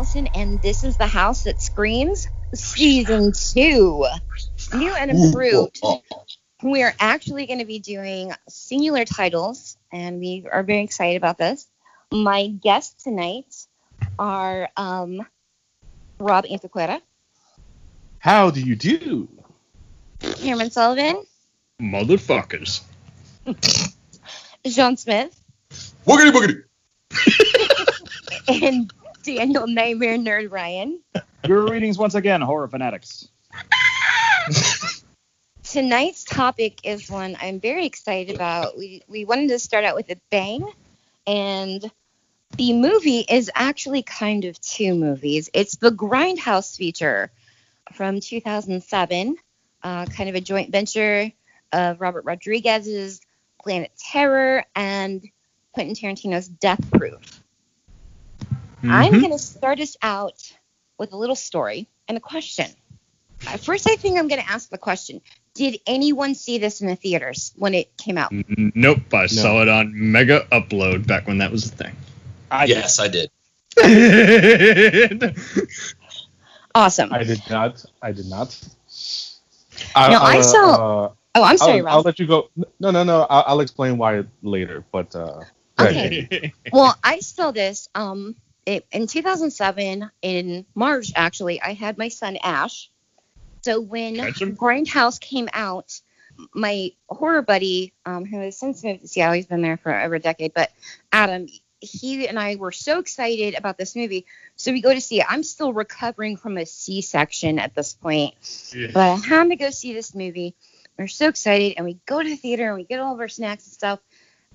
Hi, I'm Candy Allison, and this is the House That Screams, season two. New and improved. We're actually going to be doing singular titles, and we are very excited about this. My guests tonight are um, Rob Antiquera, How do you do? Cameron Sullivan, Motherfuckers. John Smith, Woogity boogity. and Daniel Nightmare Nerd Ryan. Your readings once again, horror fanatics. Tonight's topic is one I'm very excited about. We we wanted to start out with a bang, and the movie is actually kind of two movies. It's the Grindhouse feature from 2007, uh, kind of a joint venture of Robert Rodriguez's Planet Terror and Quentin Tarantino's Death Proof. I'm Mhm. going to start us out with a little story and a question. Uh, First, I think I'm going to ask the question Did anyone see this in the theaters when it came out? Nope, I saw it on Mega Upload back when that was a thing. I Yes, I did. Awesome. I did not. I did not. No, I saw- Uh, oh, I'm sorry, I'll, I'll let you go. No, no, no. I'll, I'll explain why later. But uh. Okay. well, I saw this um, it, in 2007, in March, actually. I had my son Ash. So when. Grindhouse came out, my horror buddy, um, who has since moved to Seattle, he's been there for over a decade, but Adam, he and I were so excited about this movie. So we go to see it. I'm still recovering from a C section at this point, but I had to go see this movie. We're so excited, and we go to the theater and we get all of our snacks and stuff,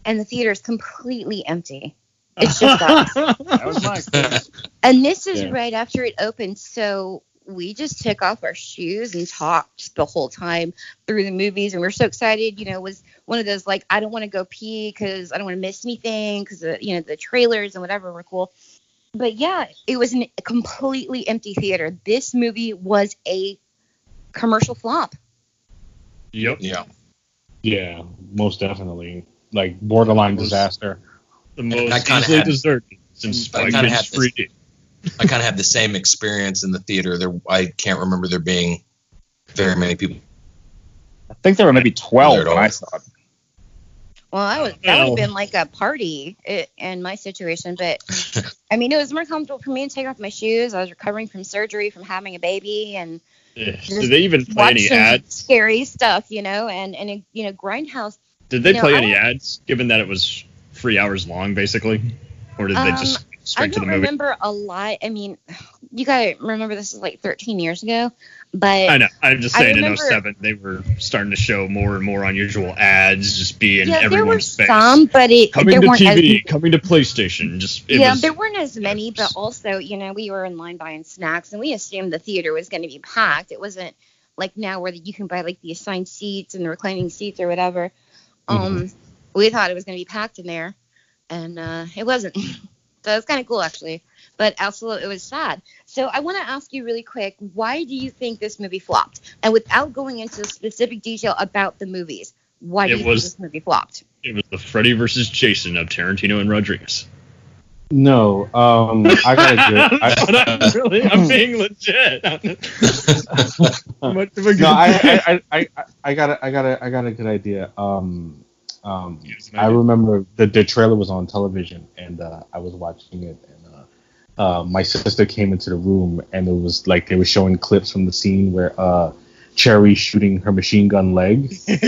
and the theater is completely empty. It's just us. That was my experience. And this is Yeah. right after it opened, so we just took off our shoes and talked the whole time through the movies, and we are so excited. You know, it was one of those like I don't want to go pee because I don't want to miss anything because you know the trailers and whatever were cool. But yeah, it was an- a completely empty theater. This movie was a commercial flop. Yep. Yeah. Yeah, most definitely. Like borderline disaster. The I most kinda easily had- deserted since mm, I Spy kinda Kids 3D. I kind of had the same experience in the theater. There, I can't remember there being very many people. I think there were maybe 12 when. I saw it. Well, I was that would have been like a party in my situation, but I mean, it was more comfortable for me to take off my shoes. I was recovering from surgery, from having a baby, and Yeah. Did they even play any ads? scary stuff, you know. And and you know, Grindhouse. Did they No, play any ads, given that it was three hours long, basically? Or did they Um, just straight to don't the movie? I remember a lot. I mean, you gotta remember this is like 13 years ago, but I know. I'm just saying remember- in 07, they were starting to show more and more unusual ads just be in yeah, there were face. some, but it coming there to TV, as coming to PlayStation. Just it yeah, was, there weren't as many, was- but also, you know, we were in line buying snacks, and we assumed the theater was going to be packed. It wasn't like now where you can buy like the assigned seats and the reclining seats or whatever. Um, we thought it was going to be packed in there, and uh, it wasn't. so it was kind of cool actually, but also it was sad. So I want to ask you really quick, why do you think this movie flopped? And without going into specific detail about the movies, why do It you was- think this movie flopped? it was the Freddy versus Jason of Tarantino and Rodriguez. No, um, I got a good. I, I'm really, I'm being legit. Much of a good no, I, I, I, I, I got a, I got a, I got a good idea. Um, um, Yes, I remember the, the trailer was on television and uh, I was watching it and uh, uh, my sister came into the room and it was like they were showing clips from the scene where uh, Cherry shooting her machine gun leg and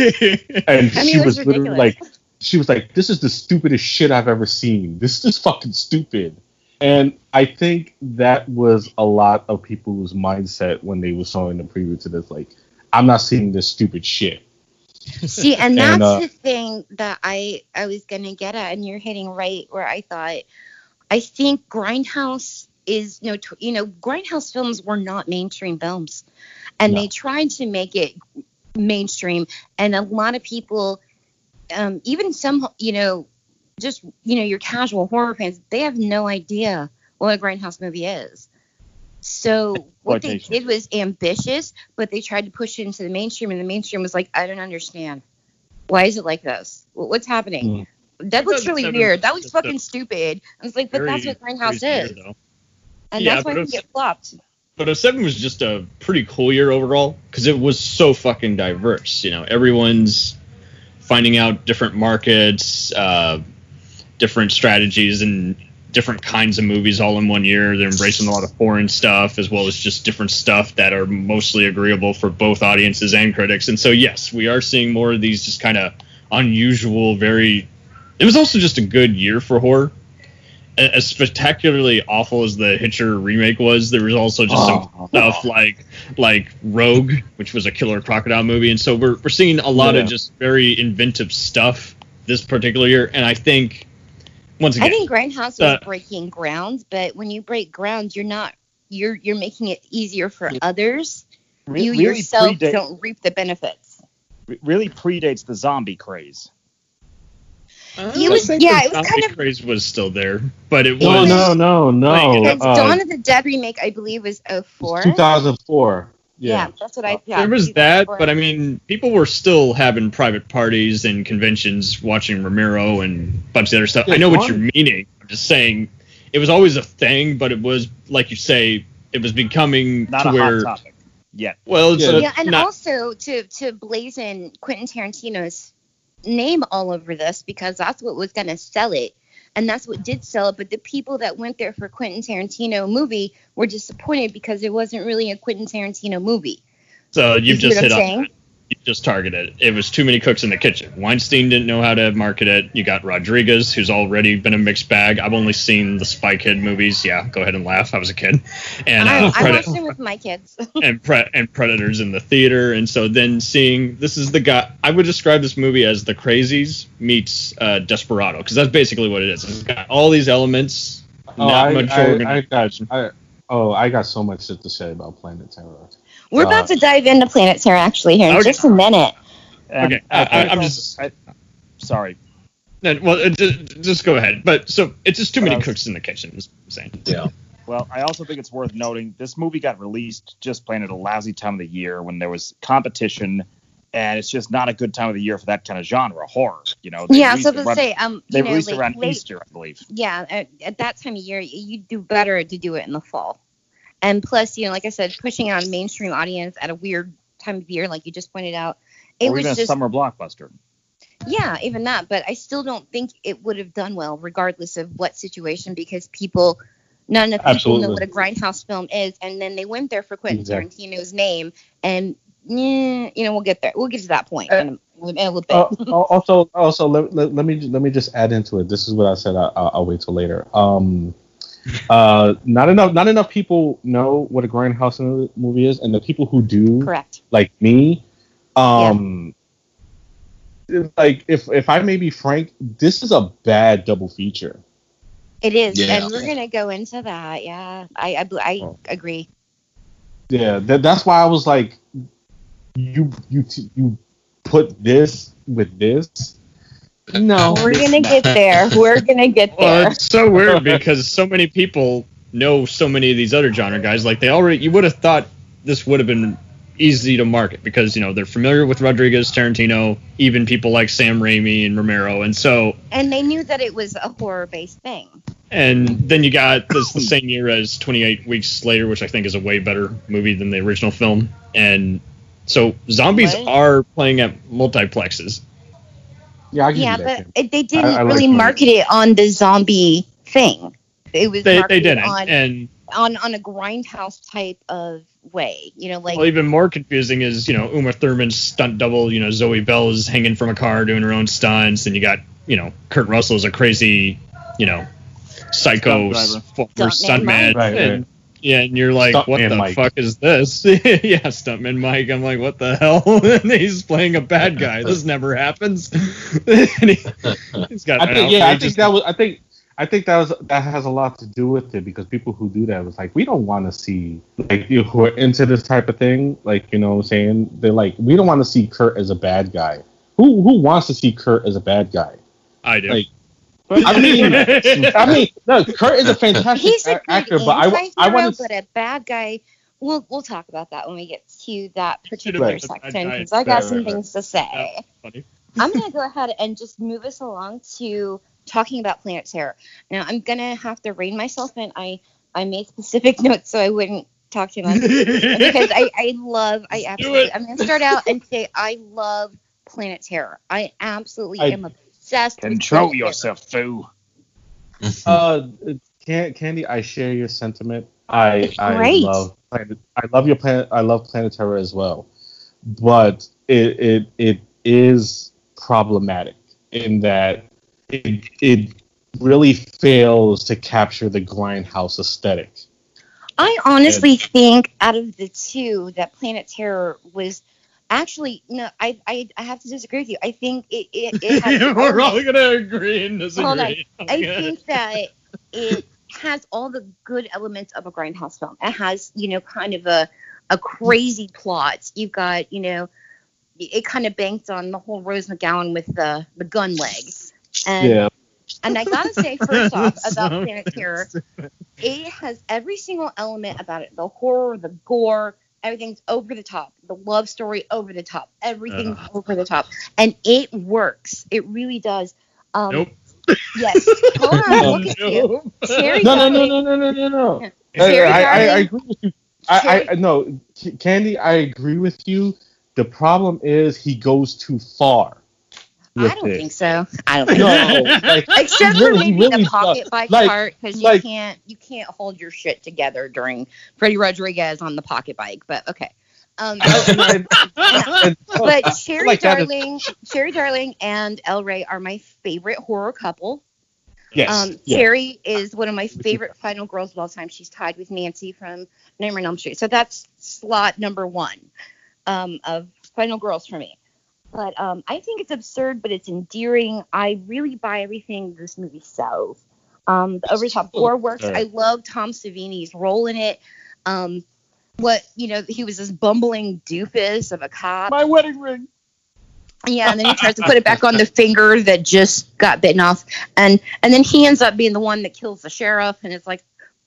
I mean, she was was literally like she was like this is the stupidest shit I've ever seen. This is fucking stupid. And I think that was a lot of people's mindset when they were showing the preview to this. Like, I'm not seeing this stupid shit. See, and that's And, uh, the thing that I I was gonna get at, and you're hitting right where I thought. I think Grindhouse is you know you know Grindhouse films were not mainstream films, and No. they tried to make it mainstream, and a lot of people, um, even some you know, just you know your casual horror fans, they have no idea what a Grindhouse movie is. So what they did was ambitious, but they tried to push it into the mainstream, and the mainstream was like, I don't understand. Why is it like this? What's happening? That looks really weird. That was looks fucking stupid. I was like, but that's what Grindhouse is, though. and Yeah, that's why but we get flopped. But 07 was just a pretty cool year overall because it was so fucking diverse. You know, everyone's finding out different markets, uh, different strategies, and different kinds of movies all in one year. They're embracing a lot of foreign stuff as well as just different stuff that are mostly agreeable for both audiences and critics. And so, yes, we are seeing more of these just kind of unusual, very. It was also just a good year for horror as spectacularly awful as the Hitcher remake was, there was also just some Oh. stuff like like Rogue, which was a killer crocodile movie, and so we're we're seeing a lot Yeah. of just very inventive stuff this particular year, and I think once I again, think Grindhouse was Uh, breaking ground, but when you break ground, you're not you're you're making it easier for others. Re- you really yourself predate- don't reap the benefits. re- really predates the zombie craze. It was- I think yeah, the it was zombie kind of- craze was still there, but it No, was no, no, no. Like, uh, Dawn of the Dead remake, I believe, was 04. 2004. Yeah. Yeah. that's what I. Yeah, there was that, 2004. but I mean, people were still having private parties and conventions watching Romero and a bunch of other stuff. Yeah, I know what you're meaning. I'm just saying it was always a thing, but it was like you say, it was becoming Not to a where hot topic yet. well, it's Yeah. a- yeah, and not, also to to blazon Quentin Tarantino's name all over this because that's what was going to sell it, and that's what did sell it. But the people that went there for Quentin Tarantino movie were disappointed because it wasn't really a Quentin Tarantino movie. so you've You just hit on. You just targeted it. It was too many cooks in the kitchen. Weinstein didn't know how to market it. You got Rodriguez, who's already been a mixed bag. I've only seen the Spy Kid movies. Yeah, go ahead and laugh. I was a kid. And I, uh, I Pred- watched it with my kids. and pre- and Predators in the theater, and so then seeing this is the guy I would describe this movie as the Crazies meets uh, Desperado because that's basically what it is. It's got all these elements, Oh, not I, much I, I organization. got. I, oh, I got so much shit to say about Planet Terror. We're Uh, about to dive into Planet Terror actually here in Okay. just a minute. And Okay, I- I- think I'm just- I- sorry. And, well, it, just, just go ahead. But so it's just too many Uh, cooks in the kitchen. Is what I'm saying. Yeah. Well, I also think it's worth noting this movie got released just plain at a lousy time of the year when there was competition, and it's just not a good time of the year for that kind of genre, horror. You know, Yeah, released so it to say, um, they know, released like, it around late- Easter, I believe. yeah at, at that time of year you do better to do it in the fall and plus you know like i said pushing it on a mainstream audience at a weird time of year like you just pointed out it or was even a just summer blockbuster. yeah even that but i still don't think it would have done well regardless of what situation because people none of people know what a grindhouse film is and then they went there for quentin Exactly. tarantino's name and yeah, you know we'll get there we'll get to that point Uh, in, a, in a little bit Uh, also, also let, let, let me let me just add into it. This is what I said. I, I'll, I'll wait till later. Um, uh, not enough not enough people know what a grindhouse mo- movie is, and the people who do, correct like me, um, like if if I may be frank, this is a bad double feature. it is Yeah. and we're gonna go into that yeah i i, I Oh. agree Yeah, that, that's why I was like, you you t- you put this with this. No, We're gonna get there. We're gonna get Well, there. it's so weird because so many people know so many of these other genre guys. Like they already, you would have thought this would have been easy to market because you know they're familiar with Rodriguez, Tarantino, even people like Sam Raimi and Romero, and so And they knew that it was a horror-based thing. and then you got this the same year as 28 Weeks Later, which I think is a way better movie than the original film, and so zombies What? are playing at multiplexes. Yeah, I give Yeah, you that. but it, they didn't I like really that. market it on the zombie thing. It was They, they didn't, on, and on on a grindhouse type of way. You know, like well, even more confusing is you know Uma Thurman's stunt double. You know Zoe Bell is hanging from a car doing her own stunts, and you got you know Kurt Russell's a crazy, you know, psycho Stunt former Stuntman stuntman. Mike. Right, and, Yeah, and you're like, what the Mike. fuck is this? yeah, Stuntman Mike. I'm like, what the hell? and he's playing a bad guy. This never happens. and he, has got I think, yeah, I think that was. I think. I think that was that has a lot to do with it because people who do that was like, we don't want to see like you who are into this type of thing, like you know what I'm saying. They're like, we don't want to see Kurt as a bad guy. Who who wants to see Kurt as a bad guy? I do. like, I mean, I mean, no, Kurt is a fantastic he's a a- good actor, but I, I want to. but a bad guy. We'll we'll talk about that when we get to that particular Right. section I- I- because I got right, some right, things to say. Funny. I'm gonna go ahead and just move us along to talking about Planet Terror. Now I'm gonna have to rein myself in. I I made specific notes so I wouldn't talk too much because I I love I absolutely I'm gonna start out and say I love Planet Terror. I absolutely I- am obsessed. Control yourself, fool. Uh, can, Candy, I share your sentiment. I I Great. love Planet, I love your planet. I love Planet Terror as well, but it it it is problematic in that it it really fails to capture the grindhouse aesthetic. I honestly think out of the two that Planet Terror was actually no. I I, I have to disagree with you. I think it it, it has We're all gonna agree and disagree. Hold on. disagree. I think that it has all the good elements of a grindhouse film. It has, you know, kind of a a crazy plot. You've got, you know, it kind of banks on the whole Rose McGowan with the the gun leg. And yeah, and I gotta say first off about So Planet Terror, it has every single element about it. The horror, the gore, everything's over the top. The love story over the top. Everything's over the top. And it works. It really does. Um Nope. Yes. Hold on, look at you. Cherry no, no, no, no, no, no, no, no. Yeah. I, I, I, I agree with you. I, I no, Candy, I agree with you. The problem is he goes too far. I don't it. think so. I don't think No, so. like, Except for really- he maybe really the pocket bike like- part, because you like- can't you can't hold your shit together during Freddy Rodriguez on the pocket bike. But okay. Um, and- and- and- but Cherry like that is- Darling, Cherry Darling and El Wray are my favorite horror couple. yes, Um, yes. Cherry is one of my favorite final girls of all time. She's tied with Nancy from Nightmare on Elm Street. So that's slot number one um, of final girls for me. But um, I think it's absurd, but it's endearing. I really buy everything this movie sells. Um, the over the top gore works. Sure. I love Tom Savini's role in it. Um, what you know, he was this bumbling doofus of a cop. My wedding ring. Yeah, and then he tries to put it back on the finger that just got bitten off, and and then he ends up being the one that kills the sheriff, and it's like,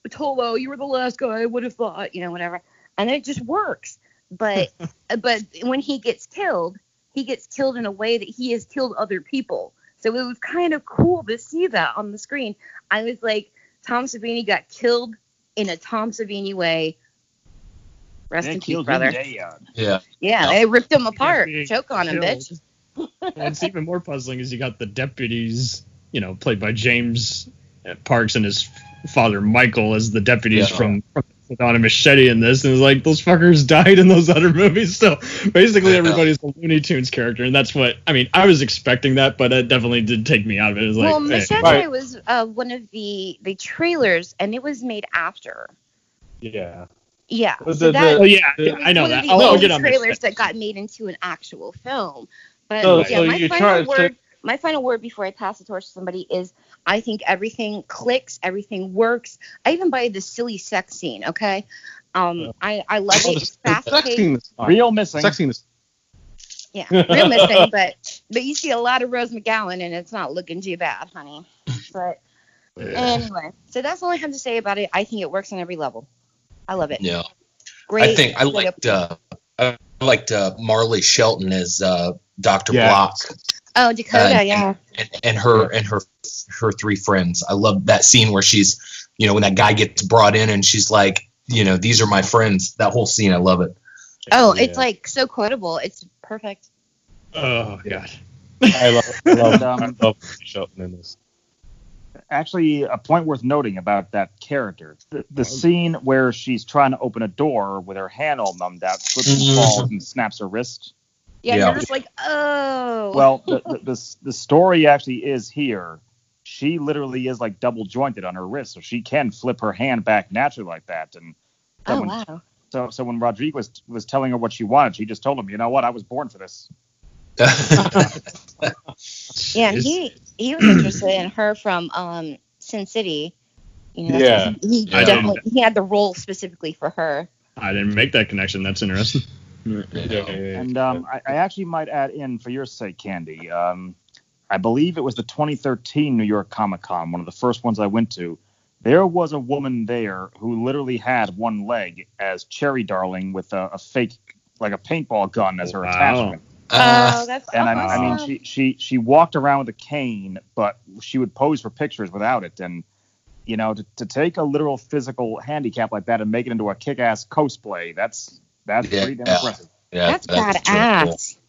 Tolo, you were the last guy I would have thought, you know, whatever, and it just works. But but when he gets killed, he gets killed in a way that he has killed other people. So it was kind of cool to see that on the screen. I was like, Tom Savini got killed in a Tom Savini way. Rest They in peace, brother. him dead. Yeah. Yeah, they ripped him apart. being Choke on him, bitch. What's it's even more puzzling is you got the deputies, you know, played by James Parks and his father Michael as the deputies Yeah. from, from Don a Machete in this, and it's like those fuckers died in those other movies. So basically, everybody's a Looney Tunes character, and that's what I mean. I was expecting that, but it definitely did take me out of it. It was like, well, hey, Machete Right. was uh, one of the the trailers, and it was made after. yeah. Yeah, The- so the- that oh yeah, yeah, was I know one that. of the I'll, I'll get on trailers that got made into an actual film. But So- yeah, so my final try- so- word, my final word before I pass the torch to somebody is, I think everything clicks, everything works. I even buy the silly sex scene. Okay, um, I I love it. It's fast sex paced. scene is. Real missing. Sex scene is Yeah, real missing, but but you see a lot of Rose McGowan, and it's not looking too bad, honey. But anyway, so that's all I have to say about it. I think it works on every level. I love it. Yeah. Great. I think I liked uh, I liked uh, Marley Shelton as uh, Dr. Yeah. Block Oh, Dakota, uh, yeah. and, and her and her her three friends. I love that scene where she's, you know, when that guy gets brought in and she's like, you know, these are my friends. That whole scene, I love it. Oh, Yeah. it's like so quotable. It's perfect. Oh god. I love, I love, Um, I love Shelton in this. Actually, a point worth noting about that character: the, the scene where she's trying to open a door with her hand all numbed out, slips and Mhm. falls and snaps her wrist. Yeah, Yeah. you're just like, oh. Well, the, the, the the story actually is here. She literally is like double jointed on her wrist, so she can flip her hand back naturally like that. And so oh when, wow. so, so when Rodrigue was was telling her what she wanted, she just told him, you know what, I was born for this. Yeah, and he he was interested in her from um Sin City. You know, Yeah. he, he definitely he had the role specifically for her. I didn't make that connection. That's interesting. Yeah, yeah, yeah, And um, I, I actually might add in for your sake, Candy. Um, I believe it was the 2013 New York Comic Con, one of the first ones I went to. There was a woman there who literally had one leg as Cherry Darling with a, a fake, like a paintball gun as her Wow. attachment. Uh, oh, that's And I, awesome. I mean, she, she she walked around with a cane, but she would pose for pictures without it. And you know, to, to take a literal physical handicap like that and make it into a kick-ass cosplay, that's that's Yeah. pretty damn impressive. yeah, that's really badass. cool.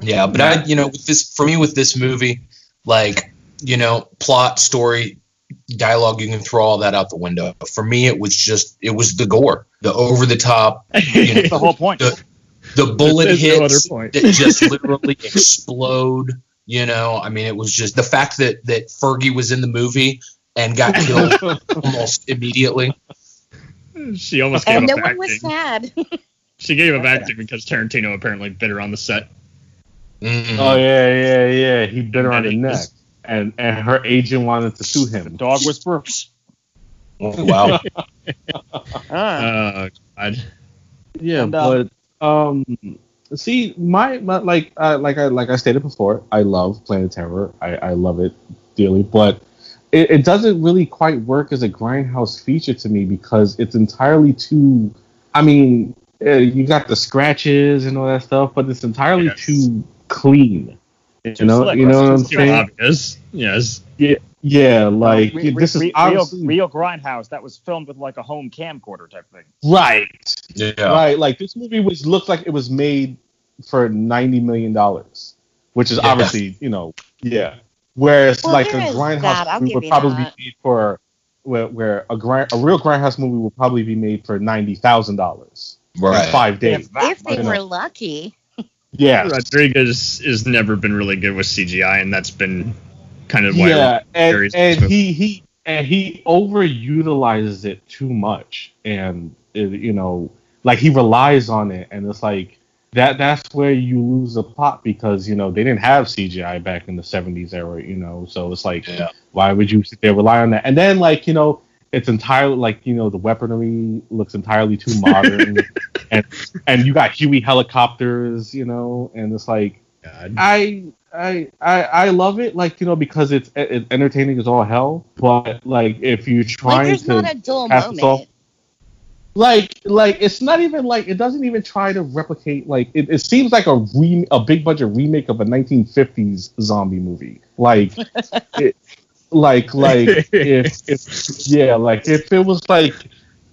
Yeah, but I, you know, with this for me with this movie, like, you know, plot, story, dialogue, you can throw all that out the window. For me, it was just it was the gore, the over the top, you know, the whole point. The- the bullet There's no hits other point. that just literally explode. You know, I mean, it was just the fact that that Fergie was in the movie and got killed almost immediately. she almost gave and no up one was sad. She gave up acting because Tarantino apparently bit her on the set. Mhm. Oh yeah, yeah, yeah. He bit her on the neck, and and her agent wanted to sue him. Dog whisperer. wow. Ah. Uh, God. Yeah, And, um, but um, see, my, my like uh, like I like I stated before, I love Planet Terror. I, I love it dearly, but it, it doesn't really quite work as a grindhouse feature to me because it's entirely too. I mean, uh, you got the scratches and all that stuff, but it's entirely Yes. too clean. You know, slick, you know what I'm saying? obvious. Yes. Yeah, Yeah, like Re- this is re- real, obviously real grindhouse that was filmed with like a home camcorder type thing. right. Yeah. Right, like this movie was looked like it was made for ninety million dollars, which is Yeah. obviously you know yeah. Whereas Well, like a grindhouse that, movie would probably that. be made for where, where a grind a real grindhouse movie would probably be made for ninety thousand dollars in five days. If if they you know. were lucky. Yeah, Rodriguez has never been really good with CGI, and that's been kind of why. yeah, and, and he he and he overutilizes it too much, and it, you know, like he relies on it, and it's like that. That's where you lose the plot because you know they didn't have CGI back in the '70s era, you know, so it's like Yeah. why would you sit there rely on that? And then like you know. It's entirely like you know the weaponry looks entirely too modern, and and you got Huey helicopters, you know, and it's like God. I I I I love it, like you know, because it's, it's entertaining as all hell. But like, if you're trying there's to not a dull off- like like, it's not even like it doesn't even try to replicate. Like it, it seems like a re, a big budget remake of a 1950s zombie movie. Like it, like like if if yeah, like if it was like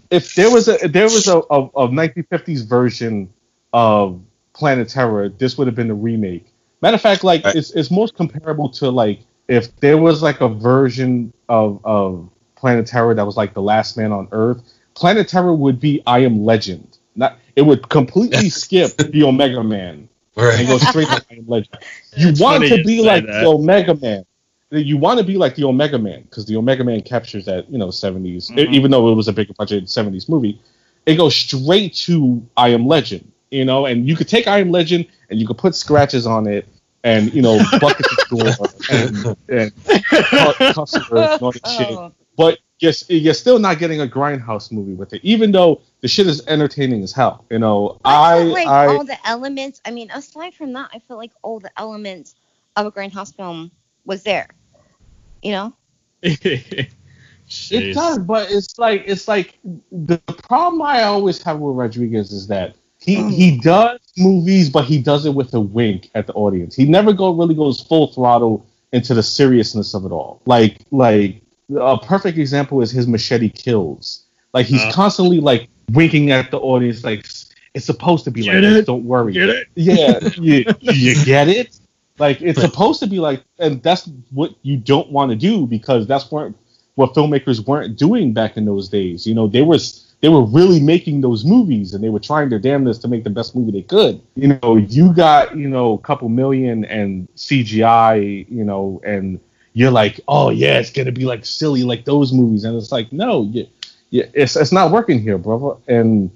if there was a there was a, a, a 1950s version of Planet Terror, this would have been the remake. Matter of fact, like Right. it's it's most comparable to like if there was like a version of of Planet Terror that was like the Last Man on Earth. Planet Terror would be I Am Legend. Not it would completely skip the Omega Man and go straight to I Am Legend. You It's want to be like that. the Omega Man. You want to be like the Omega Man because the Omega Man captures that you know 70s, Mhm. even though it was a bigger budget 70s movie. It goes straight to I Am Legend, you know, and you could take I Am Legend and you could put scratches on it and you know buckets of door and, and customers and all that shit. Oh, But you're, you're still not getting a grindhouse movie with it, even though the shit is entertaining as hell. You know, I I like I all the elements. I mean, aside from that, I feel like all the elements of a grindhouse film was there. You know, It does, but it's like it's like the problem I always have with Rodriguez is that he Mm. he does movies, but he does it with a wink at the audience. He never go really goes full throttle into the seriousness of it all. Like like a perfect example is his Machete Kills. Like he's Uh. constantly like winking at the audience, like it's supposed to be Get like it? this. Don't worry. Get it? Yeah, you, you get it. Like it's supposed to be like, and that's what you don't want to do because that's what what filmmakers weren't doing back in those days. You know, they were they were really making those movies and they were trying their damnedest to make the best movie they could. You know, you got you know a couple million and CGI, you know, and you're like, oh yeah, it's gonna be like silly like those movies, and it's like, no, you, you, it's it's not working here, brother. And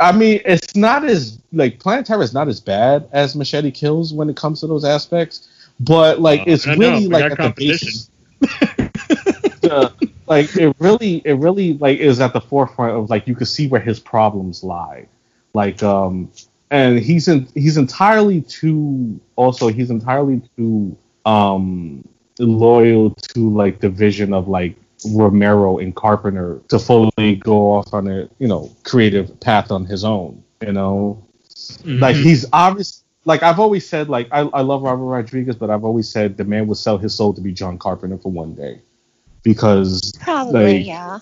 I mean, it's not as like Planet Terror is not as bad as Machete Kills when it comes to those aspects, but like Uh, it's know, really like at the basis. the- like it really, it really like is at the forefront of like you could see where his problems lie, like um, and he's in he's entirely too also he's entirely too um loyal to like the vision of like Romero and Carpenter to fully go off on a you know creative path on his own. You know, Mhm. like he's obvious like I've always said, like I, I love Robert Rodriguez, but I've always said the man would sell his soul to be John Carpenter for one day, because Probably, like, yeah.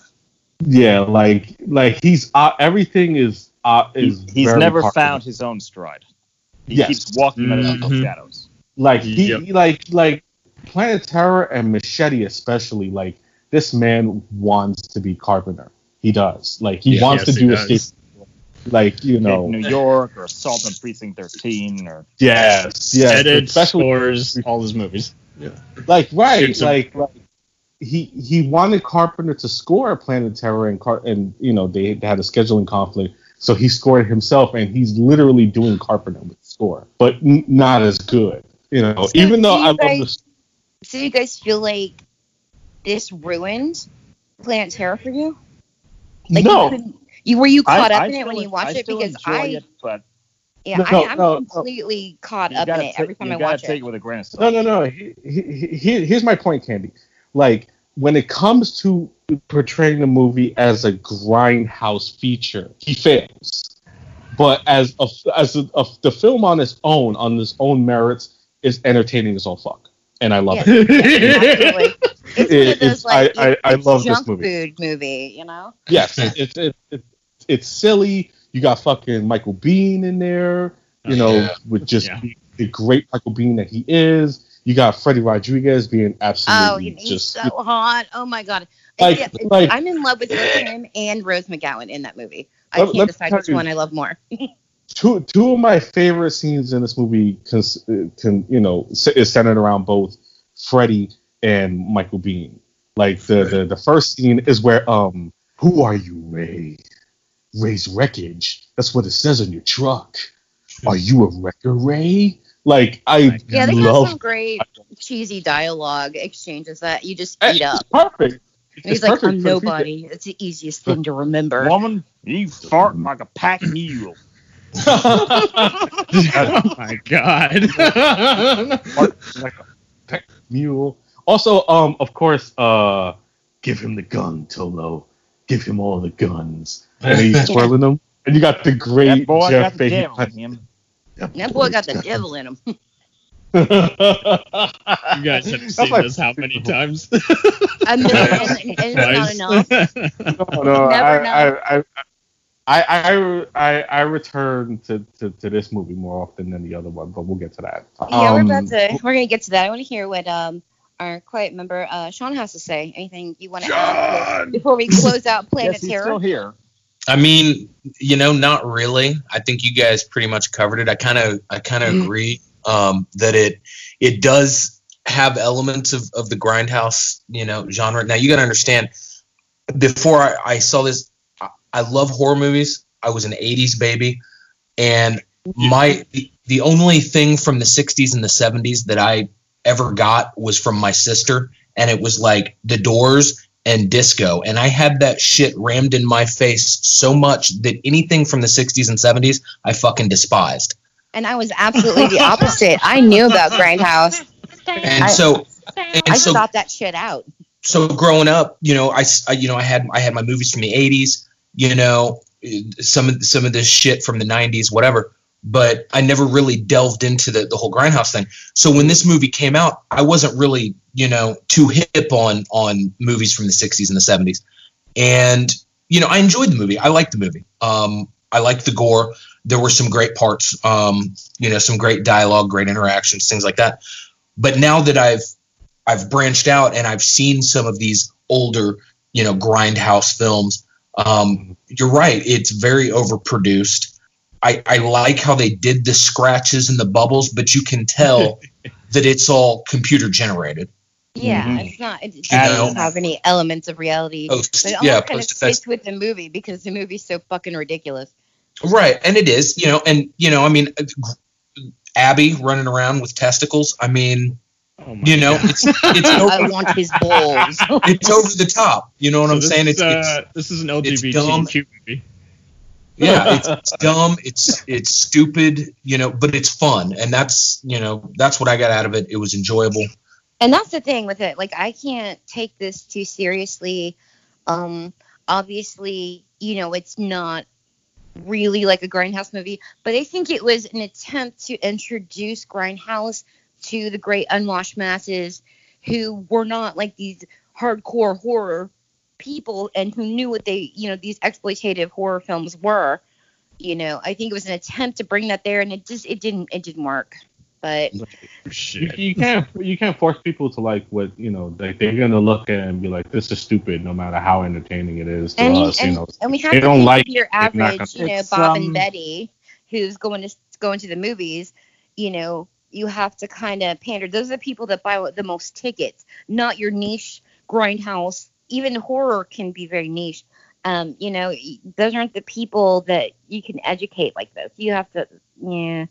yeah, like like he's uh, everything is uh, is He's very never Carpenter. found his own stride. He Yes. keeps walking out of shadows. like he Yep. like like Planet Terror and Machete especially like this man wants to be Carpenter. He does. Like he Yeah, wants yes, to do does. escape. Like you In know, New York or Assault on Precinct 13 or yes, yes, Edit, especially scores, all his movies. Yeah, like right, like, like he he wanted Carpenter to score Planet Terror and Car- and you know they had a scheduling conflict, so he scored himself, and he's literally doing Carpenter with score, but n- not as good. You know, So even though do you I love guys- this. So you guys feel like this ruined Planet Terror for you? Like no, You, you were you caught I- up I in it still- when you I watched it? Because I, it, but yeah, No, I, I'm no, no. completely caught you up in gotta it take- every time you I gotta take it it. with a grain of salt. No, no, no. He, he, he, here's my point, Candy. Like when it comes to portraying the movie as a grindhouse feature, he fails. But as a, as a, a, the film on its own, on its own merits, is entertaining as all fuck, and I love Yeah, it. Absolutely. It's It- those it's- like I- I- I love this movie. food movie, you know? yes, it's it, it, it's silly. You got fucking Michael Biehn in there, you know, Yeah. with just Yeah. the great Michael Biehn that he is. You got Freddy Rodriguez being absolutely Oh, he's just so hot. Oh my god. Like- Yeah, like- I'm in love with both him and Rose McGowan in that movie. I Let- can't let decide which one I love more. two two of my favorite scenes in this movie can, can you know is centered around both Freddie and Michael Biehn. Like the, the the first scene is where um who are you Wray? Wray's wreckage. That's what it says on your truck. Are you a wrecker, Wray? Like I Yeah, they have love some great cheesy dialogue exchanges that you just Eh, eat up. It's perfect. He's It's like, perfect I'm nobody. It's the easiest thing to remember. Woman, you fart like a pack mule. Oh my god. Like a mule. Also, um, of course, uh, give him the gun, Tolo. Give him all the guns. And he's twirling them. And you got the great That boy Jeff got the Fahey. devil in him. That boy got the devil in him. you guys have seen my this how many times? A million, and it's not enough. no, no, Never I, I, I, I, I, I, I return to, to, to this movie more often than the other one, but we'll get to that. Yeah, we're Um, about to. We're gonna get to that. I want to hear what um our quiet member uh, Sean has to say. Anything you want to add before we close out Planet Yes, he's Terror? still here. I mean, you know, not really. I think you guys pretty much covered it. I kind of, I kind of Mhm. agree um, that it, it does have elements of, of the grindhouse, you know, genre. Now you got to understand. Before I, I saw this, I, I love horror movies. I was an '80s baby, and my the, the only thing from the '60s and the '70s that I ever got was from my sister, and it was like The Doors and disco. And I had that shit rammed in my face so much that anything from the 60s and 70s I fucking despised. And I was absolutely the opposite. I knew about Grindhouse. And I- so and I so thought that shit out. so growing up, you know, I, s- I- you know I had I had my movies from the 80s, you know, some of some of this shit from the 90s, whatever. But I never really delved into the, the whole grindhouse thing. So when this movie came out, I wasn't really, you know, too hip on on movies from the 60s and the 70s. And you know, I enjoyed the movie. I liked the movie. Um, I liked the gore. There were some great parts. Um, you know, some great dialogue, great interactions, things like that. But now that I've I've branched out and I've seen some of these older, you know, grindhouse films. Um, you're right; it's very overproduced. I, I like how they did the scratches and the bubbles, but you can tell that it's all computer generated. Yeah, Mhm. it's not. It, it doesn't have any elements of reality. Oh, But it yeah, almost kind of post fits with the movie because the movie's so fucking ridiculous. Right, and it is, you know, and you know, I mean, Abby running around with testicles. I mean, Oh you know, God. it's it's I over, want his balls. it's over the top. You know what So I'm this saying? is, It's, it's uh, this is an it's. LGBTQ movie. yeah it's, it's dumb it's it's stupid you know but it's fun and that's you know that's what i got out of it it was enjoyable and that's the thing with it like i can't take this too seriously um obviously you know it's not really like a grindhouse movie, but I think it was an attempt to introduce grindhouse to the great unwashed masses who were not like these hardcore horror people and who knew what they, you know, these exploitative horror films were. You know, I think it was an attempt to bring that there, and it just it didn't it didn't work. But You, you can't you can't force people to like what you know like they're gonna look at and be like this is stupid no matter how entertaining it is to and, us and, you know and we have they to don't like your it, they're not average, gonna- you know, Bob um, and Betty, who's going to going to the movies. You know, you have to kind of pander. Those are the people that buy the most tickets, not your niche grindhouse. Even horror can be very niche. Um, you know, those aren't the people that you can educate like this. You have to, yeah.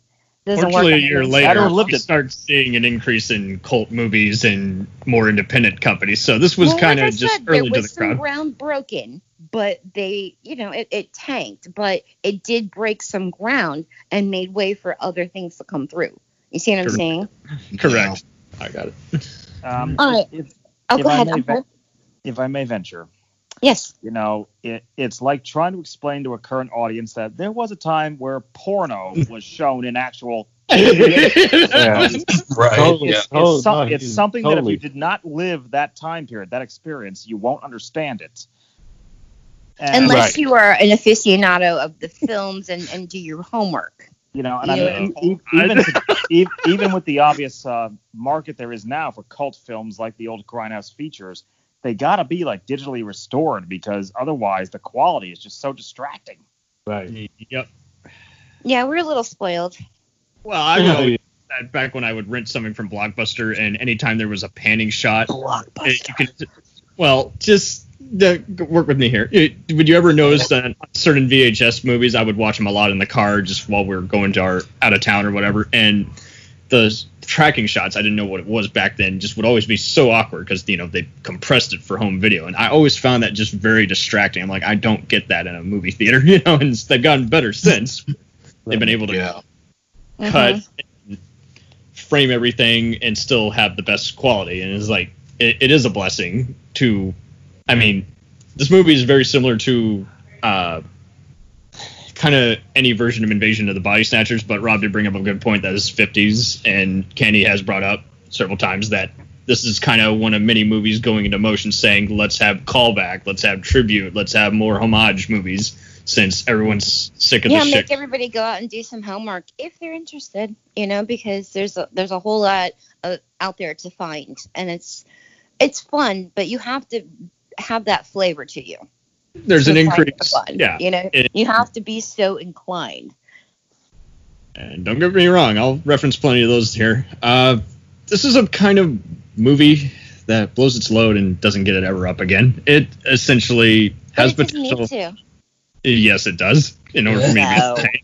Doesn't work Fortunately, a on year everyone. later, Better look we at- start seeing an increase in cult movies and more independent companies. So this was Well, kind like of I just said, early there to was the some crowd. ground broken, but they, you know, it, it tanked, but it did break some ground and made way for other things to come through. You see what I'm saying? Correct. I got it. Um, All right. if, Oh, If go I ahead. may Uncle. if I may venture, Yes. you know, it, it's like trying to explain to a current audience that there was a time where porno was shown in actual. yeah Right. Totally. Yeah. Oh, it's, some- it's he's- something that if you did not live that time period, that experience, you won't understand it. And, Unless Right. you are an aficionado of the films and, and do your homework. You know, and I mean, even even with the obvious uh, market there is now for cult films like the old Grindhouse features, they gotta be like digitally restored because otherwise the quality is just so distracting. right Yep. Yeah, we're a little spoiled. Well, I know that back when I would rent something from Blockbuster, and anytime there was a panning shot, it, you could, well, just work with me here. It- would you ever notice that certain VHS movies, I would watch them a lot in the car just while we are going to our out of town or whatever, and the tracking shots, I didn't know what it was back then, just would always be so awkward because you know they compressed it for home video, and I always found that just very distracting. I'm like, I don't get that in a movie theater, you know, and they've gotten better since. They've been able to Yeah. cut uh-huh. and frame everything and still have the best quality and it's like it, it is a blessing to i mean this movie is very similar to uh kind of any version of invasion of the body snatchers but rob did bring up a good point that is 50s and candy has brought up several times that this is kind of one of many movies going into motion saying let's have callback let's have tribute let's have more homage movies since everyone's sick of the Yeah, this make shit. everybody go out and do some homework if they're interested, you know, because there's a there's a whole lot uh, out there to find, and it's it's fun, but you have to have that flavor to you. there's an find it increase fun, yeah you know, It- you have to be so inclined. And don't get me wrong, I'll reference plenty of those here. Uh, this is a kind of movie that blows its load and doesn't get it ever up again. It essentially But has it potential. Yes, it does. In order for me to be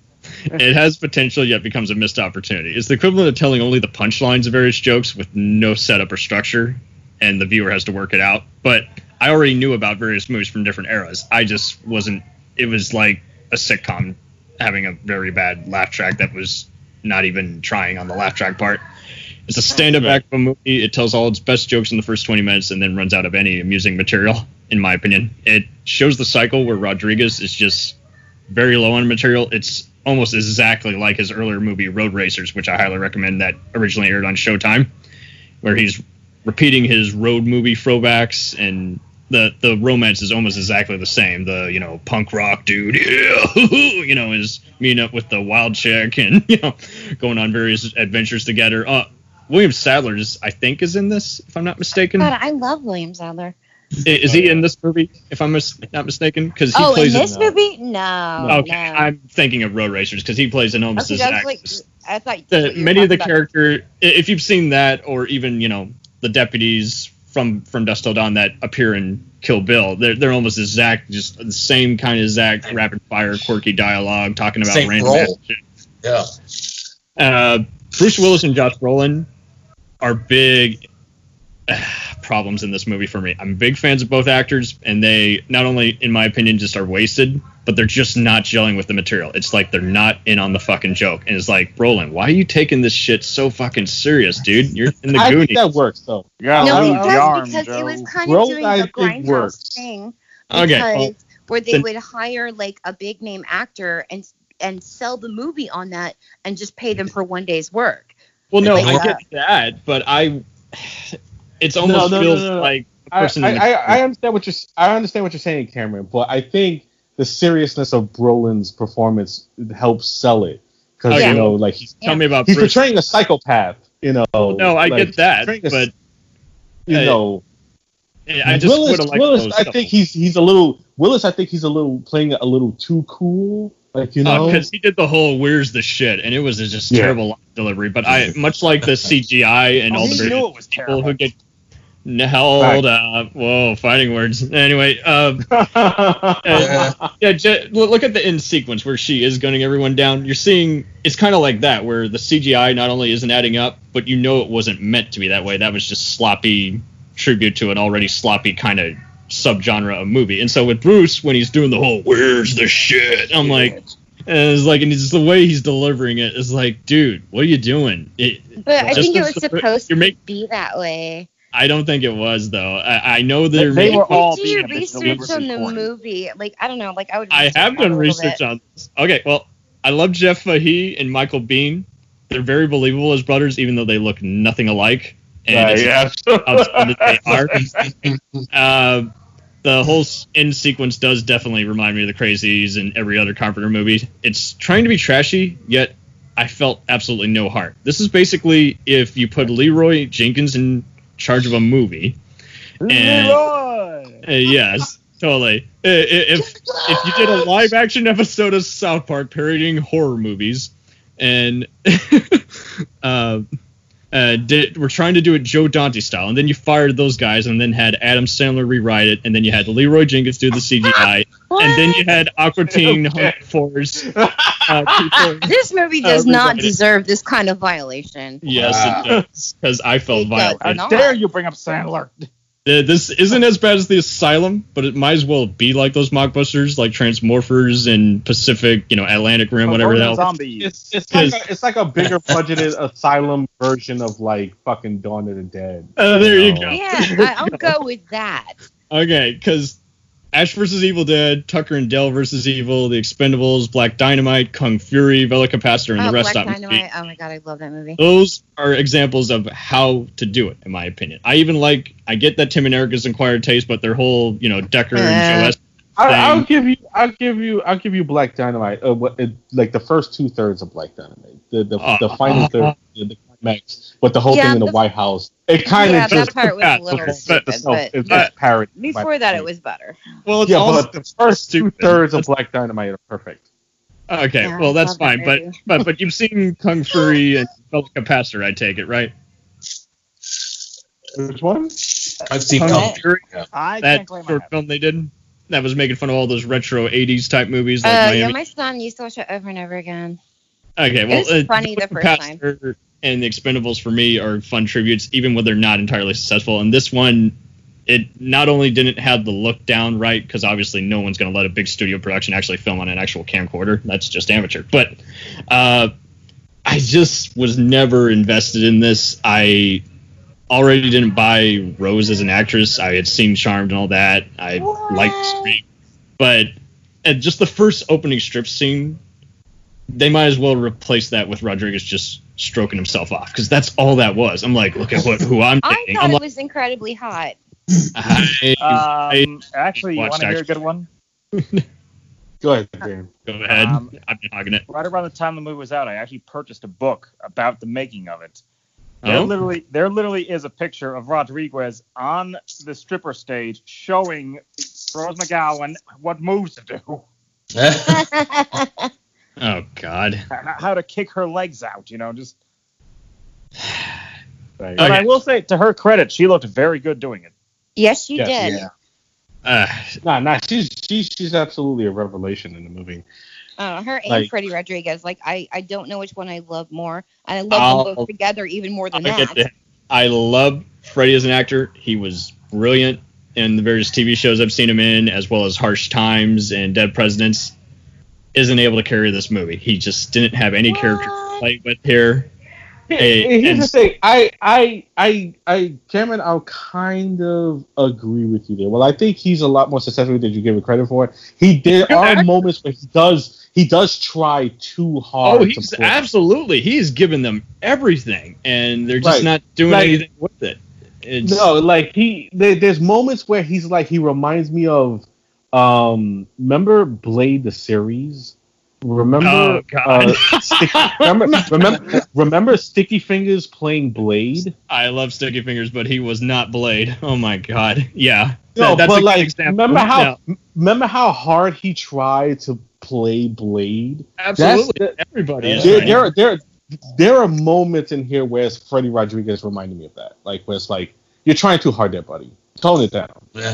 it has potential, yet becomes a missed opportunity. It's the equivalent of telling only the punchlines of various jokes with no setup or structure, and the viewer has to work it out. But I already knew about various movies from different eras. I just wasn't. It was like a sitcom having a very bad laugh track that was not even trying on the laugh track part. It's a stand-up act of a movie. It tells all its best jokes in the first 20 minutes and then runs out of any amusing material, in my opinion. It shows the cycle where Rodriguez is just very low on material. It's almost exactly like his earlier movie Road Racers, which I highly recommend that originally aired on Showtime, where he's repeating his road movie throwbacks and the the romance is almost exactly the same. The you know punk rock dude, yeah, you know, is meeting up with the wild chick and you know going on various adventures together. Uh, William Sadler is, I think, is in this, if I'm not mistaken. God, I love William Sadler. I- Is he in this movie, if I'm mis- not mistaken? Because he Oh, in this in, movie? No. okay, no. I'm thinking of Road Racers because he plays an almost Okay, like I thought the, what you were many of the about. character, if you've seen that, or even you know the deputies from from Dusk Till Dawn that appear in Kill Bill, they're they're almost exact, just the same kind of exact rapid fire, quirky dialogue, talking about Same random role. Yeah. Uh, Bruce Willis and Josh Brolin are big uh, problems in this movie for me. I'm big fans of both actors, and they not only, in my opinion, just are wasted, but they're just not gelling with the material. It's like they're not in on the fucking joke, and it's like, Brolin, why are you taking this shit so fucking serious, dude? You're in the I think Goonies. that works though. Yeah, No, it I- does yarn, because Joe. it was kind Roll, of doing I the think, grindhouse works. thing. Okay, well- where they Then- would hire like a big name actor and and sell the movie on that and just pay them for one day's work. Well, no, Like I that. get that, but I, it's almost no, no, feels no, no. like a I. I, I, I understand what you're I understand what you're saying, Cameron, but I think the seriousness of Brolin's performance helps sell it because Okay, you know, like he's Tell me about he's Bruce. portraying a psychopath. You know, no, I like, get that, a- but you uh, know, I just Willis. would Willis, those I think he's he's a little Willis. I think he's a little playing a little too cool. Like you know, because he did the whole "Where's the shit" and it was just Yeah. terrible line delivery. But I, much like the CGI and Oh, all the knew various it was people terrible. who get held, uh, whoa, fighting words. Anyway, uh, Yeah. yeah, j- look look at the end sequence where she is gunning everyone down. You're seeing it's kind of like that, where the CGI not only isn't adding up, but you know it wasn't meant to be that way. That was just sloppy tribute to an already sloppy kind of subgenre of movie. And so with Bruce, when he's doing the whole "Where's the shit," I'm like, and it's like, and it's the way he's delivering it is like, dude, what are you doing? It, But I think it as was supposed to make- be that way. I don't think it was though. I, I know They- they're they making- were all do being your research on the corny. movie. Like I don't know. Like I would. I have done research bit. on this. Okay, well, I love Jeff Fahey and Michael Biehn. They're very believable as brothers, even though they look nothing alike. And Yeah, it's yeah. how they are. Uh, the whole s- end sequence does definitely remind me of the Crazies and every other Carpenter movie. It's trying to be trashy, yet I felt absolutely no heart. This is basically if you put Leeroy Jenkins in charge of a movie. And- Uh, yes, totally. I- If if you did a live action episode of South Park parodying horror movies, and uh, uh, did we're trying to do it Joe Dante style, and then you fired those guys, and then had Adam Sandler rewrite it, and then you had Leeroy Jenkins do the CGI, and then you had Aqua Teen What? Hunt Force. Uh, This movie does not Everybody. deserve this kind of violation. yes, Wow. it does, because I felt It violated. How dare you bring up Sandler? This isn't as bad as the Asylum, but it might as well be like those mockbusters, like Transmorphers and Pacific, you know, Atlantic Rim, whatever the Roman hell. Zombies. It's it's like a, it's like a bigger budgeted asylum version of like fucking Dawn of the Dead. Uh, there you No. go. Yeah, I, I'll go with that. Okay, because Ash versus Evil Dead, Tucker and Dale versus Evil, The Expendables, Black Dynamite, Kung Fury, Velocipastor, and Oh, the rest Black of them. Dynamite. Oh my god, I love that movie. Those are examples of how to do it, in my opinion. I even like, I get that Tim and Eric Erica's acquired taste, but their whole, you know, Decker Uh, and Joe S. I, I'll Thing. give you, I'll give you, I'll give you Black Dynamite. Uh, what, it, like the first two thirds of Black Dynamite, the the, the Uh, final third, the, the climax, but the whole Yeah, thing in the the- White House, it kind of yeah, just that part was yeah, a little stupid, but- but it's but- parody. before that, it was better. Well, it's Yeah, but the first two thirds of Black Dynamite are perfect. Okay, Yeah, well that's love that fine, but but but you've seen Kung Fury and Velocipastor, I take it, right? Which one? I've seen Kung Kung Fury, I that I short film they did that was making fun of all those retro '80s type movies like Uh, Miami. yeah, my son used to watch it over and over again. okay, well, was uh, funny the first time. And the Expendables for me are fun tributes, even when they're not entirely successful. And this one, it not only didn't have the look down right, because obviously no one's going to let a big studio production actually film on an actual camcorder. That's just amateur. But uh, I just was never invested in this. I already didn't buy Rose as an actress. I had seen Charmed and all that. I liked Scream, but at just the first opening strip scene, they might as well replace that with Rodriguez just stroking himself off because that's all that was. I'm like, look at what who I'm I thought I'm it like, was incredibly hot. I, I- Um, actually, you want to hear a good one? Go ahead, Dan. go ahead. um, I've been hogging it. Right around the time the movie was out, I actually purchased a book about the making of it. There Oh? literally, there literally is a picture of Rodriguez on the stripper stage showing Rose McGowan what moves to do, Oh God. how to kick her legs out. You know, just. Right. But Okay. I will say, to her credit, she looked very good doing it. yes, you Yes, did. yeah. Uh, Nah, nah, she's she's she's absolutely a revelation in the movie. Uh, her and Like- Freddy Rodriguez. Like I, I don't know which one I love more. I love I'll- them both together even more I'll than get that. I love Freddy as an actor. He was brilliant in the various TV shows I've seen him in, as well as Harsh Times and Dead Presidents. Isn't able to carry this movie. He just didn't have any character to play with here. Hey, Here's and- the thing. I, I, I, I, Cameron, I'll kind of agree with you there. Well, I think he's a lot more successful than you give him credit for. He there are moments where he does, he does try too oh, hard. Oh, he's play. absolutely. He's given them everything, and they're just Right. not doing Like- anything with it. It's, No, like he, there, there's moments where he's like, he reminds me of, um, remember Blade the series. Remember, Oh, God. uh, Sticky, remember, remember, remember Sticky Fingaz playing Blade? I love Sticky Fingaz, but he was not Blade. Oh my god. Yeah. No, That- that's but good like, example. remember how, No, remember how hard he tried to play Blade? absolutely. That's Everybody is. There, trying. there, are- there, there are moments in here where it's Freddy Rodriguez reminding me of that. Like, where it's like, you're trying too hard there, buddy. Tone it down.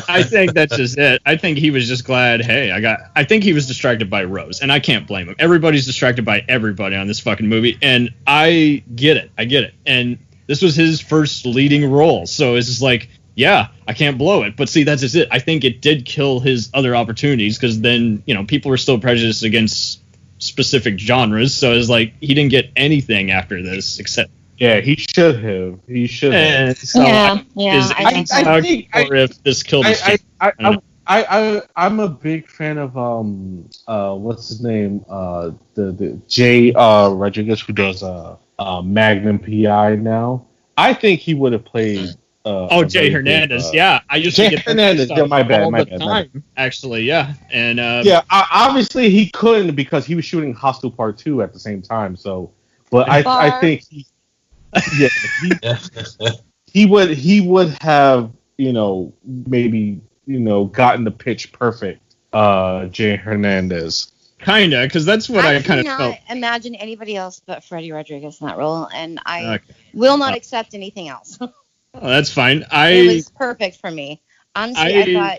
I think that's just it. I think he was just glad. Hey, I got. I think he was distracted by Rose, and I can't blame him. Everybody's distracted by everybody on this fucking movie, and I get it. I get it. And this was his first leading role, so it's just like, yeah, I can't blow it. But see, that's just it. I think it did kill his other opportunities because then you know people were still prejudiced against specific genres, so it's like he didn't get anything after this except. Yeah, he should have. He should have. So yeah, yeah. is I I, think I so. I, think I, or if this killed his I, I, I, I don't I, I, I, am a big fan of um uh what's his name uh the the Jay uh Rodriguez who does uh, uh Magnum PI now. I think he would have played. Uh, Oh, a Jay Hernandez. good, uh, yeah, I used Jay to get Hernandez, yeah, my bad, all my the bad, my time. Actually, yeah, and uh, Yeah, I, obviously he couldn't because he was shooting Hostel Part Two at the same time. So, but I I think he, yeah he, he would he would have you know maybe you know gotten the pitch perfect. Uh, Jay Hernandez. kinda, because that's what I, I kind of felt. imagine anybody else but Freddy Rodriguez in that role, and I Okay. will not Uh, accept anything else. Oh, that's fine. it I was perfect for me. Honestly, I, I- thought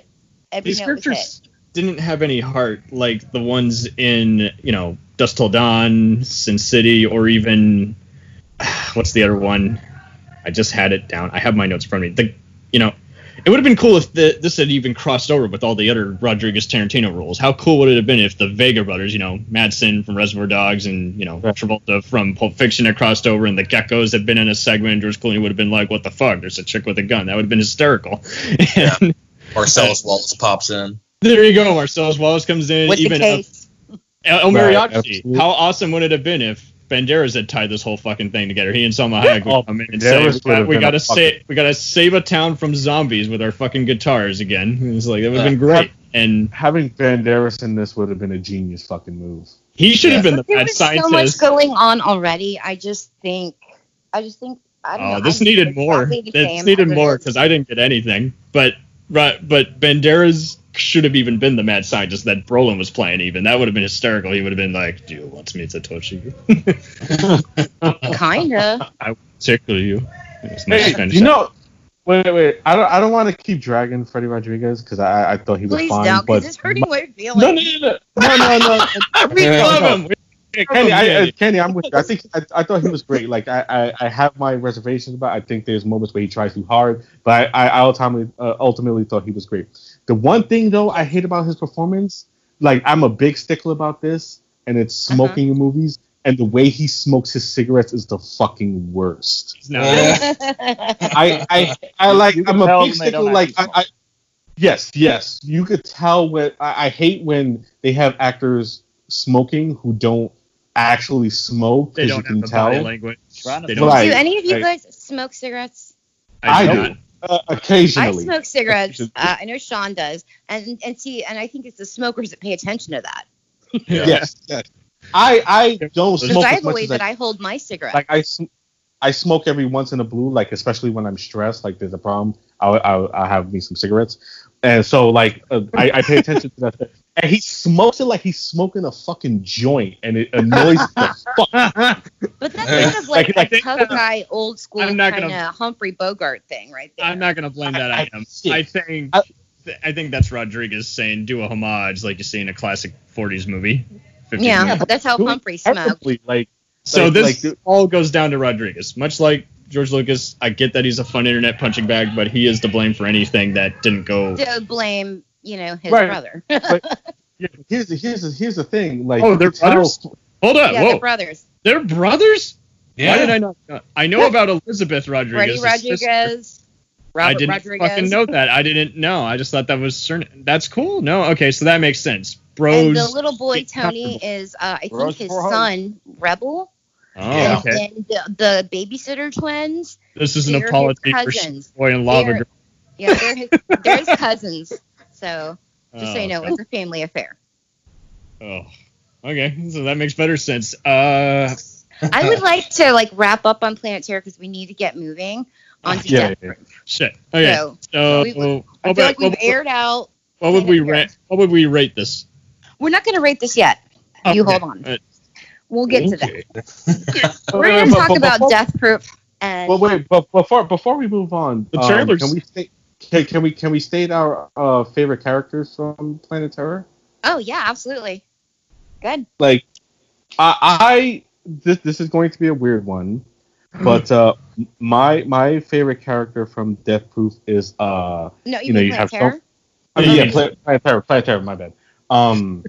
every these note was characters didn't have any heart like the ones in you know Dusk Till Dawn, Sin City, or even what's the other one? I just had it down. I have my notes in front of me. The you know. It would have been cool if the, this had even crossed over with all the other Rodriguez Tarantino roles. How cool would it have been if the Vega brothers, you know, Madsen from Reservoir Dogs and, you know, Right. Travolta from Pulp Fiction had crossed over and the Geckos had been in a segment and George Clooney would have been like, what the fuck? There's a chick with a gun. That would have been hysterical. Yeah. And Marcellus Wallace pops in. there you go. Marcellus Wallace comes in. with the even case. El, El Right, Mariachi. absolutely. How awesome would it have been if Banderas had tied this whole fucking thing together? He and Salma Hayek would Oh, come in and Banderas say, "We, got, we gotta a fucking- save, we gotta save a town from zombies with our fucking guitars again." It's like that would have been Uh, great. And Having Banderas in this would have been a genius fucking move. he should have Yeah. been the There mad was so much going on already. I just think, I just think, I don't know. Oh, this I'm needed more. exactly This needed more because I didn't get anything. But right, but Banderas should have even been the mad scientist that Brolin was playing. Even that would have been hysterical. He would have been like, "Do you want me to touch you? Kinda. I will tickle you." It's my Hey, Spanish you know, wait, wait. I don't, I don't want to keep dragging Freddy Rodriguez because I, I thought he was Please fine. don't, but because it's hurting my feelings. no, no, no, no, no, no, no. we Yeah, love him. We love Kenny, him, I, Kenny. uh, Kenny, I'm with you. I think I, I thought he was great. Like I, I, I have my reservations about. I think there's moments where he tries too hard, but I, I ultimately, uh, ultimately thought he was great. The one thing though I hate about his performance, like I'm a big stickler about this, and it's Uh-huh. smoking in movies. And the way he smokes his cigarettes is the fucking worst. No, I, I, I like. I'm a big when they don't stickler. Like, I, I, yes, yes. You could tell when. I, I hate when they have actors smoking who don't actually smoke they because you don't can have the tell. body language. They don't. Right. Do any of you right. guys smoke cigarettes? I do do. Not. Uh, I smoke cigarettes. Uh, I know Sean does, and and see, and I think it's the smokers that pay attention to that. Yes, yes. I I don't Because smoke I as have a way that I, I hold my cigarette. like. I I smoke every once in a blue, like especially when I'm stressed, like there's a problem. I'll I'll, I'll have me some cigarettes, and so like uh, I, I pay attention to that. And he smokes it like he's smoking a fucking joint, and it annoys the fuck. but that's kind of like, Like, I a think tough guy, old school I'm not kind gonna- of Humphrey Bogart thing, right there. I'm not gonna blame that I- on him. I- I think I- I think that's Rodriguez saying do a homage like you see in a classic 40s movie. 50s yeah, movie. but that's how Humphrey smoked. Perfectly, like So like- this like- all goes down to Rodriguez. Much like George Lucas, I get that he's a fun internet punching bag, but he is to blame for anything that didn't go. To blame, you know, his Right. brother. Yeah, here's the here's the, here's the thing. Like, Oh, they're could tell- brothers? Hold up, yeah, whoa, they're brothers. they're brothers? Why did I not? I know about Elizabeth Rodriguez. Freddy. Rodriguez. Robert I didn't Rodriguez. fucking know that. I didn't know. I just thought that was certain. That's cool. No, okay, so that makes sense. Bros. And the little boy Tony is, uh, I Bros think, his son, Rebel. oh, Yeah. okay. And the, the babysitter twins. This is an they're a his policy for cousins. boy and lava They're- girl. Yeah, they're his, they're his cousins. So just so Oh, you know, okay. it's a family affair. Oh, okay. So that makes better sense. Uh, I would like to like wrap up on Planet Terror because we need to get moving on to Yeah, Death yeah. shit. Okay. So So, we- what, I feel would- like we've aired out. what would we rate? What would we rate this? We're not going to rate this yet. You hold on. Uh, We'll get to that. We're going to talk but about before- Death Proof and But wait, but before before we move on, The um, trailers. can we state can, can we can we state our uh, favorite characters from Planet Terror? oh yeah, absolutely. Good. Like, I, I this this is going to be a weird one, but uh, my my favorite character from Death Proof is uh No, you, You know, you Planet have Terror? some- I mean, yeah, Planet, Planet Terror, Planet Terror, my bad. Um,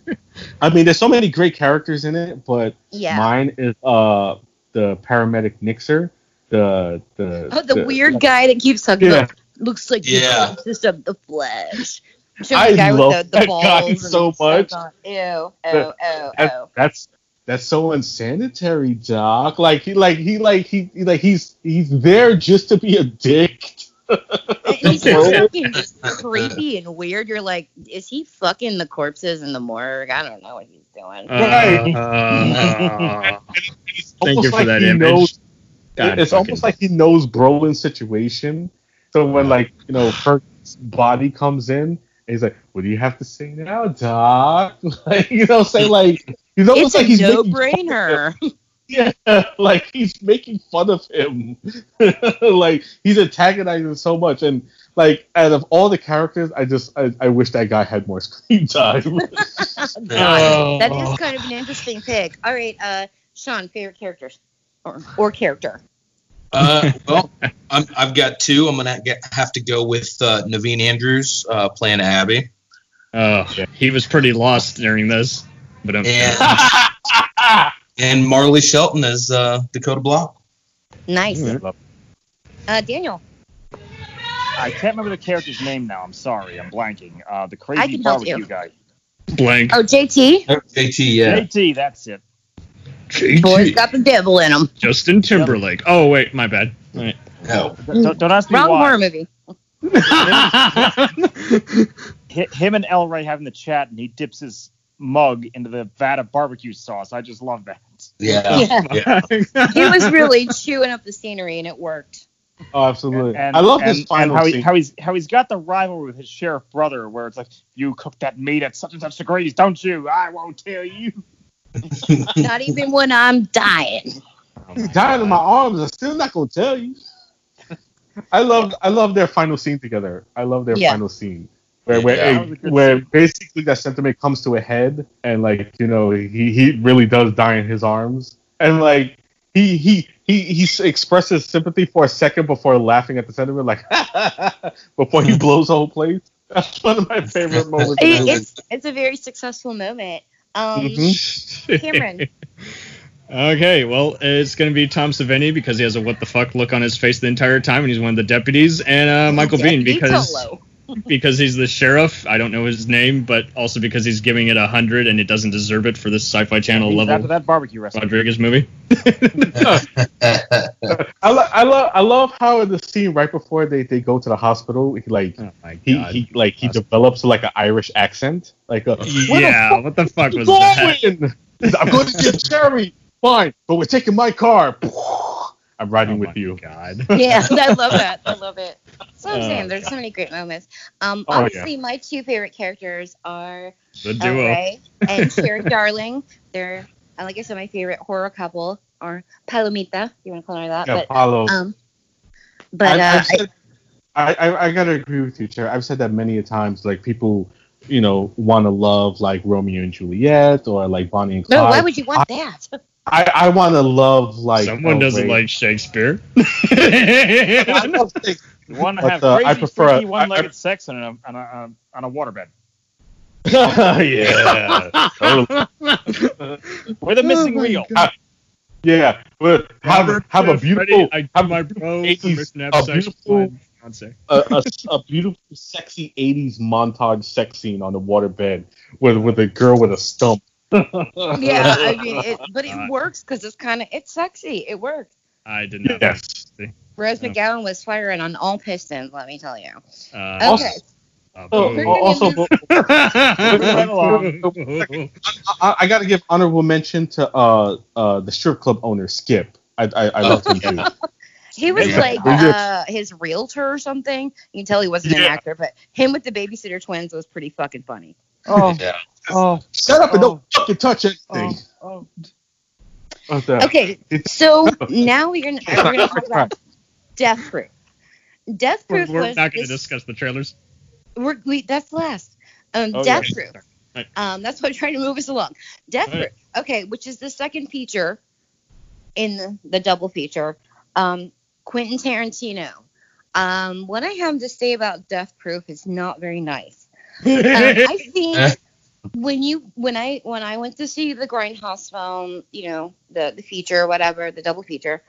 I mean, there's so many great characters in it, but Yeah. mine is uh the paramedic Nixer, the the Oh, the, weird guy that keeps talking Yeah. about looks like Yeah. the just of the flesh. Show I the guy love with the, the that balls guy so much. on- Ew, oh, oh, That- oh. That's that's so unsanitary, Doc. Like he like he like he, he like he's he's there just to be a dick. He's so fucking creepy and weird. You're like, is he fucking the corpses in the morgue? I don't know what he's doing. Right. Uh, It's Thank almost you for like that he image. knows- God it's fucking- almost like he knows Brolin's situation. So when like you know Kirk's body comes in, and he's like, "What do you have to say now, Doc?" Like you know, say like he's almost It's like a he's no making fun of him. brainer. Yeah, like he's making fun of him. like he's antagonizing so much, and like out of all the characters, I just I, I wish that guy had more screen time. Oh. That is kind of an interesting pick. All right, uh, Sean, favorite characters or or character. Uh, well, I'm, I've got two. I'm gonna get, have to go with uh, Naveen Andrews uh, playing Abby, Oh, he was pretty lost during this. But um, and and Marley Shelton as uh, Dakota Block. Nice. Mm-hmm. Uh, Daniel. I can't remember the character's name now. I'm sorry. I'm blanking. Uh, the crazy can help barbecue you. guy. blank. Oh, JT. JT, yeah. JT, that's it. Boys JT. got the devil in them. Justin Timberlake. Oh wait, my bad. All right. No. Don't, don't ask me Wrong why. horror movie. Hi- Him and El Wray having the chat, and he dips his mug into the vat of barbecue sauce. I just love that. Yeah. Yeah. He was really chewing up the scenery, and it worked. oh, absolutely. And, I love and, this final and how, he, how he's how he's got the rivalry with his sheriff brother, where it's like you cook that meat at such and such degrees, don't you? I won't tell you. Not even when I'm dying. He's dying in my arms. I'm still not gonna tell you. I love I love their final scene together. I love their Yeah. final scene where where, Yeah, that a where scene. basically that sentiment comes to a head and like you know he he really does die in his arms and like he he he he expresses sympathy for a second before laughing at the sentiment like before he blows the whole place. That's one of my favorite moments. It, it's it's a very successful moment. Um, Mhm. Cameron. Okay, well, it's going to be Tom Savini because he has a what the fuck look on his face the entire time, and he's one of the deputies, and uh, Michael Biehn because Tolo. Because he's the sheriff. I don't know his name, but also because he's giving it a hundred and it doesn't deserve it for this Sci-Fi Channel He's after level that barbecue recipe. Rodriguez movie. I, lo- I love I love how in the scene right before they, they go to the hospital, he like Oh he, he like he develops like an Irish accent, like a "Where the yeah, what the fuck you was that? I'm going to get Jerry. Fine, but we're taking my car. I'm riding Oh with my you. God. Yeah, I love that. I love it. So I'm Oh, saying there's so many great moments. Um, Oh, yeah. obviously my two favorite characters are The duo. Wray and Cherry Darling. They're, uh, like I said, my favorite horror couple, or Palomita, if you want to call her that. Yeah, but Paulo. um, but I, uh, I've said, I, I I gotta agree with you, Chair. I've said that many a times. Like people, you know, want to love like Romeo and Juliet or like Bonnie and I, no, why would you want that? I, I want to love like Someone El doesn't Rey. like Shakespeare. I love things- You want to But, have uh, I prefer- freaky, one-legged sex on a on a on a waterbed yeah, totally. with a missing Oh my reel. God. Yeah, but have, have a uh, beautiful, Freddie, I have my a 80s to have a sex beautiful- a, a, a beautiful, sexy '80s montage sex scene on the waterbed with with a girl with a stump. Yeah, I mean, it, but it Uh, works because it's kind of it's sexy. It works. I did not. Yes. see. Rose Yeah. McGowan was firing on all pistons. Let me tell you. Uh, Okay, uh, Oh, We're al- gonna also, move- right. I, I got to give honorable mention to uh uh the strip club owner Skip. I I, I loved him too. he was Yeah. like uh, his realtor or something. You can tell he wasn't an actor, but him with the babysitter twins was pretty fucking funny. Oh, Yeah. oh, Shut up and Oh. don't fucking touch anything. oh, oh. Okay, so now we're gonna we're gonna talk about Death Proof. Death We're, Proof we're was not going to this- discuss the trailers. We're, we, that's last. Um, Oh, Death yeah. Proof. Right. Um, that's what I'm trying to move us along. Death All right. Proof. Okay, which is the second feature in the, the double feature. Um, Quentin Tarantino. Um, what I have to say about Death Proof is not very nice. Um, I think when you when I when I went to see the Grindhouse film, you know, the the feature, whatever, the double feature,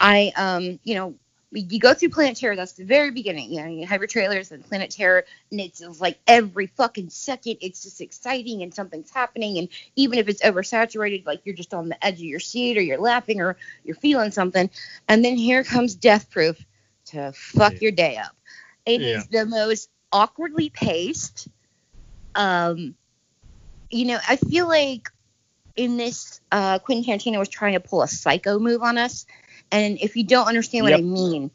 I um, you know, you go through Planet Terror. That's the very beginning. You know, you have your trailers and Planet Terror, and it's just like every fucking second, it's just exciting and something's happening. And even if it's oversaturated, like you're just on the edge of your seat or you're laughing or you're feeling something. And then here comes Death Proof to fuck Yeah. your day up. It is the most awkwardly paced. Um, you know, I feel like in this, uh, Quentin Tarantino was trying to pull a psycho move on us. And if you don't understand what Yep. I mean,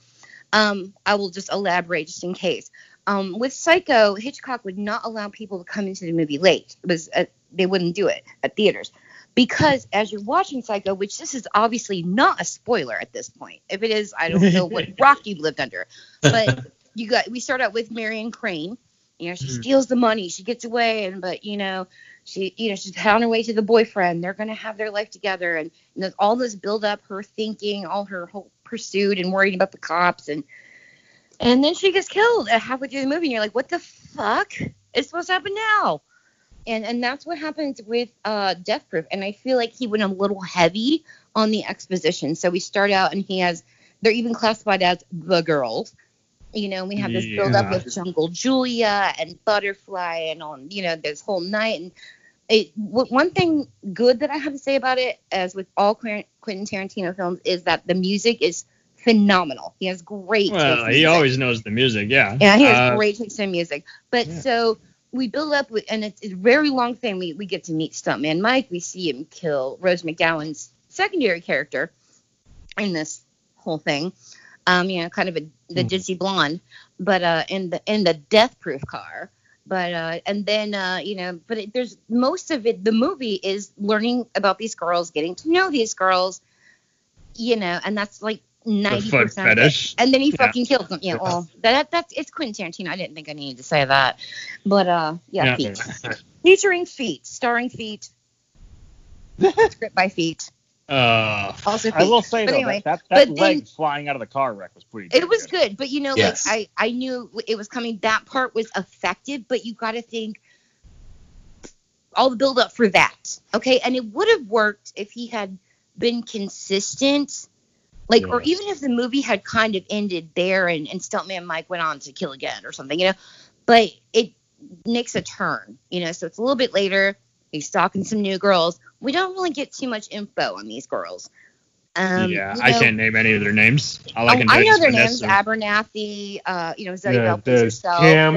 um, I will just elaborate just in case. Um, with Psycho, Hitchcock would not allow people to come into the movie late. It was uh, they wouldn't do it at theaters because as you're watching Psycho, which this is obviously not a spoiler at this point. If it is, I don't know what rock you've lived under. But you got we start out with Marion Crane. You know, she Mhm. steals the money, she gets away, and but you know, she you know she's on her way to the boyfriend. They're gonna have their life together, and you know, all this build up, her thinking, all her whole pursuit and worrying about the cops, and and then she gets killed halfway through the movie, and you're like, what the fuck is supposed to happen now? And and that's what happens with uh, Death Proof. And I feel like he went a little heavy on the exposition. So we start out, and he has they're even classified as the girls. You know, we have this build up Yeah. with Jungle Julia and Butterfly and on you know this whole night. And it w- one thing good that I have to say about it, as with all Quentin Quentin Tarantino films, is that the music is phenomenal. He has great. Well, he always knows the music. Yeah. Yeah, he has Uh, great taste in music. But yeah. so we build up, with, and it's, it's a very long thing. We, we get to meet Stuntman Mike. We see him kill Rose McGowan's secondary character in this whole thing. Um, you know, kind of a the Hmm. ditzy blonde, but uh, in the in the death proof car. But uh, and then uh, you know, but it, there's most of it. The movie is learning about these girls, getting to know these girls, you know, and that's like ninety percent. Of it fetish. and then he Yeah. fucking kills them. Yeah, well, that that's it's Quentin Tarantino. I didn't think I needed to say that, but uh, yeah, Yeah. feet, featuring feet, starring feet, script by feet, Uh, also. I will say But though anyway, that that, that leg then- flying out of the car wreck was pretty. it was good, but you know, Yes. like I I knew it was coming. That part was effective, but you got to think all the build up for that, okay? And it would have worked if he had been consistent. Like, or even if the movie had kind of ended there and, and Stuntman Mike went on to kill again or something, you know. But it makes a turn, you know. So it's a little bit later. He's stalking some new girls. We don't really get too much info on these girls. Um, yeah, you I can't name any of their names. All I Oh, can do I know their Vanessa. names: Abernathy, uh, you know, Zoe Yeah, Bell plays there's herself, Kim,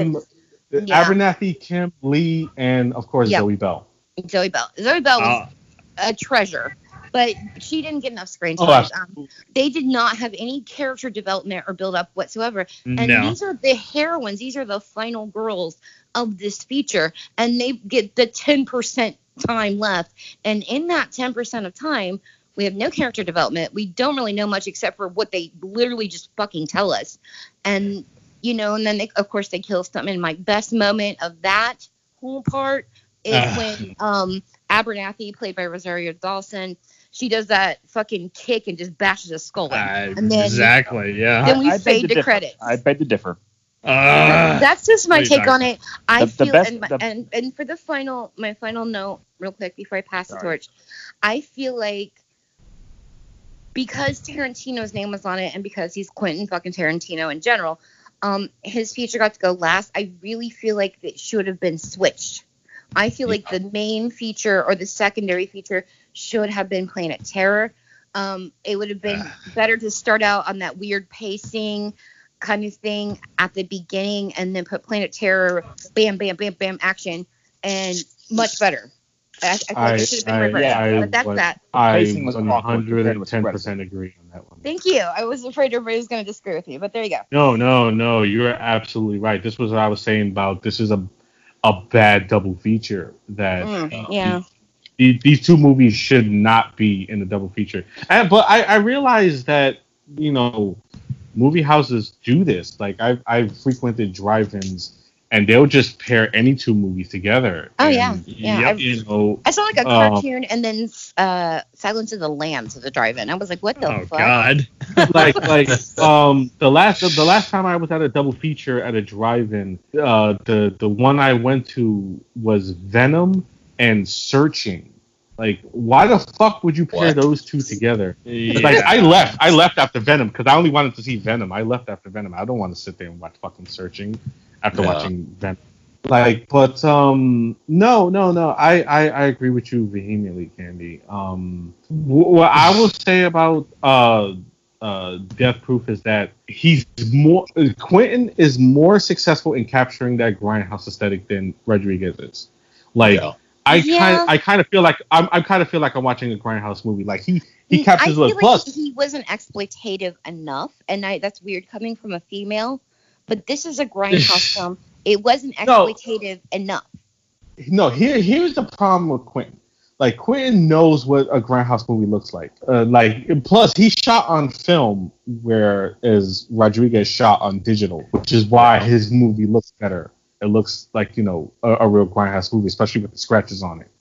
and Yeah. Abernathy, Kim, Lee, and of course Yeah. Zoe Bell. Zoe Bell. Zoe Bell was Uh, a treasure, but she didn't get enough screen Oh, time. absolutely. um, they did not have any character development or build up whatsoever. And no. these are the heroines. These are the final girls of this feature, and they get the 10% time left. And in that 10% of time, we have no character development. We don't really know much except for what they literally just fucking tell us. And you know, and then they, of course they kill Stuntman. My best moment of that whole part is Ah. when um Abernathy, played by Rosario Dawson, she does that fucking kick and just bashes a skull. Uh, and then exactly. Yeah. then we I beg fade to to credits. I beg to differ. Uh, That's just my what are you take talking on it. I The- the feel, best- and, my, the- and and for the final, my final note, real quick before I pass the torch, I feel like because Tarantino's name was on it and because he's Quentin fucking Tarantino in general, um, his feature got to go last. I really feel like it should have been switched. I feel like the main feature or the secondary feature should have been Planet Terror. Um, it would have been better to start out on that weird pacing kind of thing at the beginning and then put Planet Terror, bam, bam, bam, bam, action, and much better. I, I think I, it should have been I, reversed. yeah, but that's I, that. I pacing was awkward compared to 110% agree on that one. Thank you. I was afraid everybody was going to disagree with you, but there you go. No, no, no. You're absolutely right. This was what I was saying about this is a a bad double feature that Mm, yeah. the- these two movies should not be in the double feature. And, but I, I realize that you know movie houses do this. Like I've I've frequented drive-ins and they'll just pair any two movies together. Oh, And, yeah. Yeah, Yep. I've- You know, I saw like a Uh, cartoon and then uh, Silence of the Lambs at the drive-in. I was like, what the Oh fuck? God. like like um the last the last time I was at a double feature at a drive-in, uh the the one I went to was Venom and Searching. Like, why the fuck would you pair What? those two together? Yeah. Like, I left. I left after Venom because I only wanted to see Venom. I left after Venom. I don't want to sit there and watch fucking Searching after Yeah. watching Venom. Like, but um, no, no, no. I, I, I agree with you vehemently, Candy. Um, wh- what I will say about uh, uh, Death Proof is that he's more Quentin is more successful in capturing that grindhouse aesthetic than Rodriguez is. Like, Yeah. I Yeah. kind I kind of feel like I'm I kind of feel like I'm watching a grindhouse movie. Like he he I captures feel it. like Plus, he wasn't exploitative enough, and I, that's weird coming from a female. But this is a grindhouse film. It wasn't No. exploitative enough. no, here here's the problem with Quentin. Like Quentin knows what a grindhouse movie looks like. Uh, like plus he shot on film, whereas Rodriguez shot on digital, which is why his movie looks better. It looks like you know a, a real grindhouse movie, especially with the scratches on it.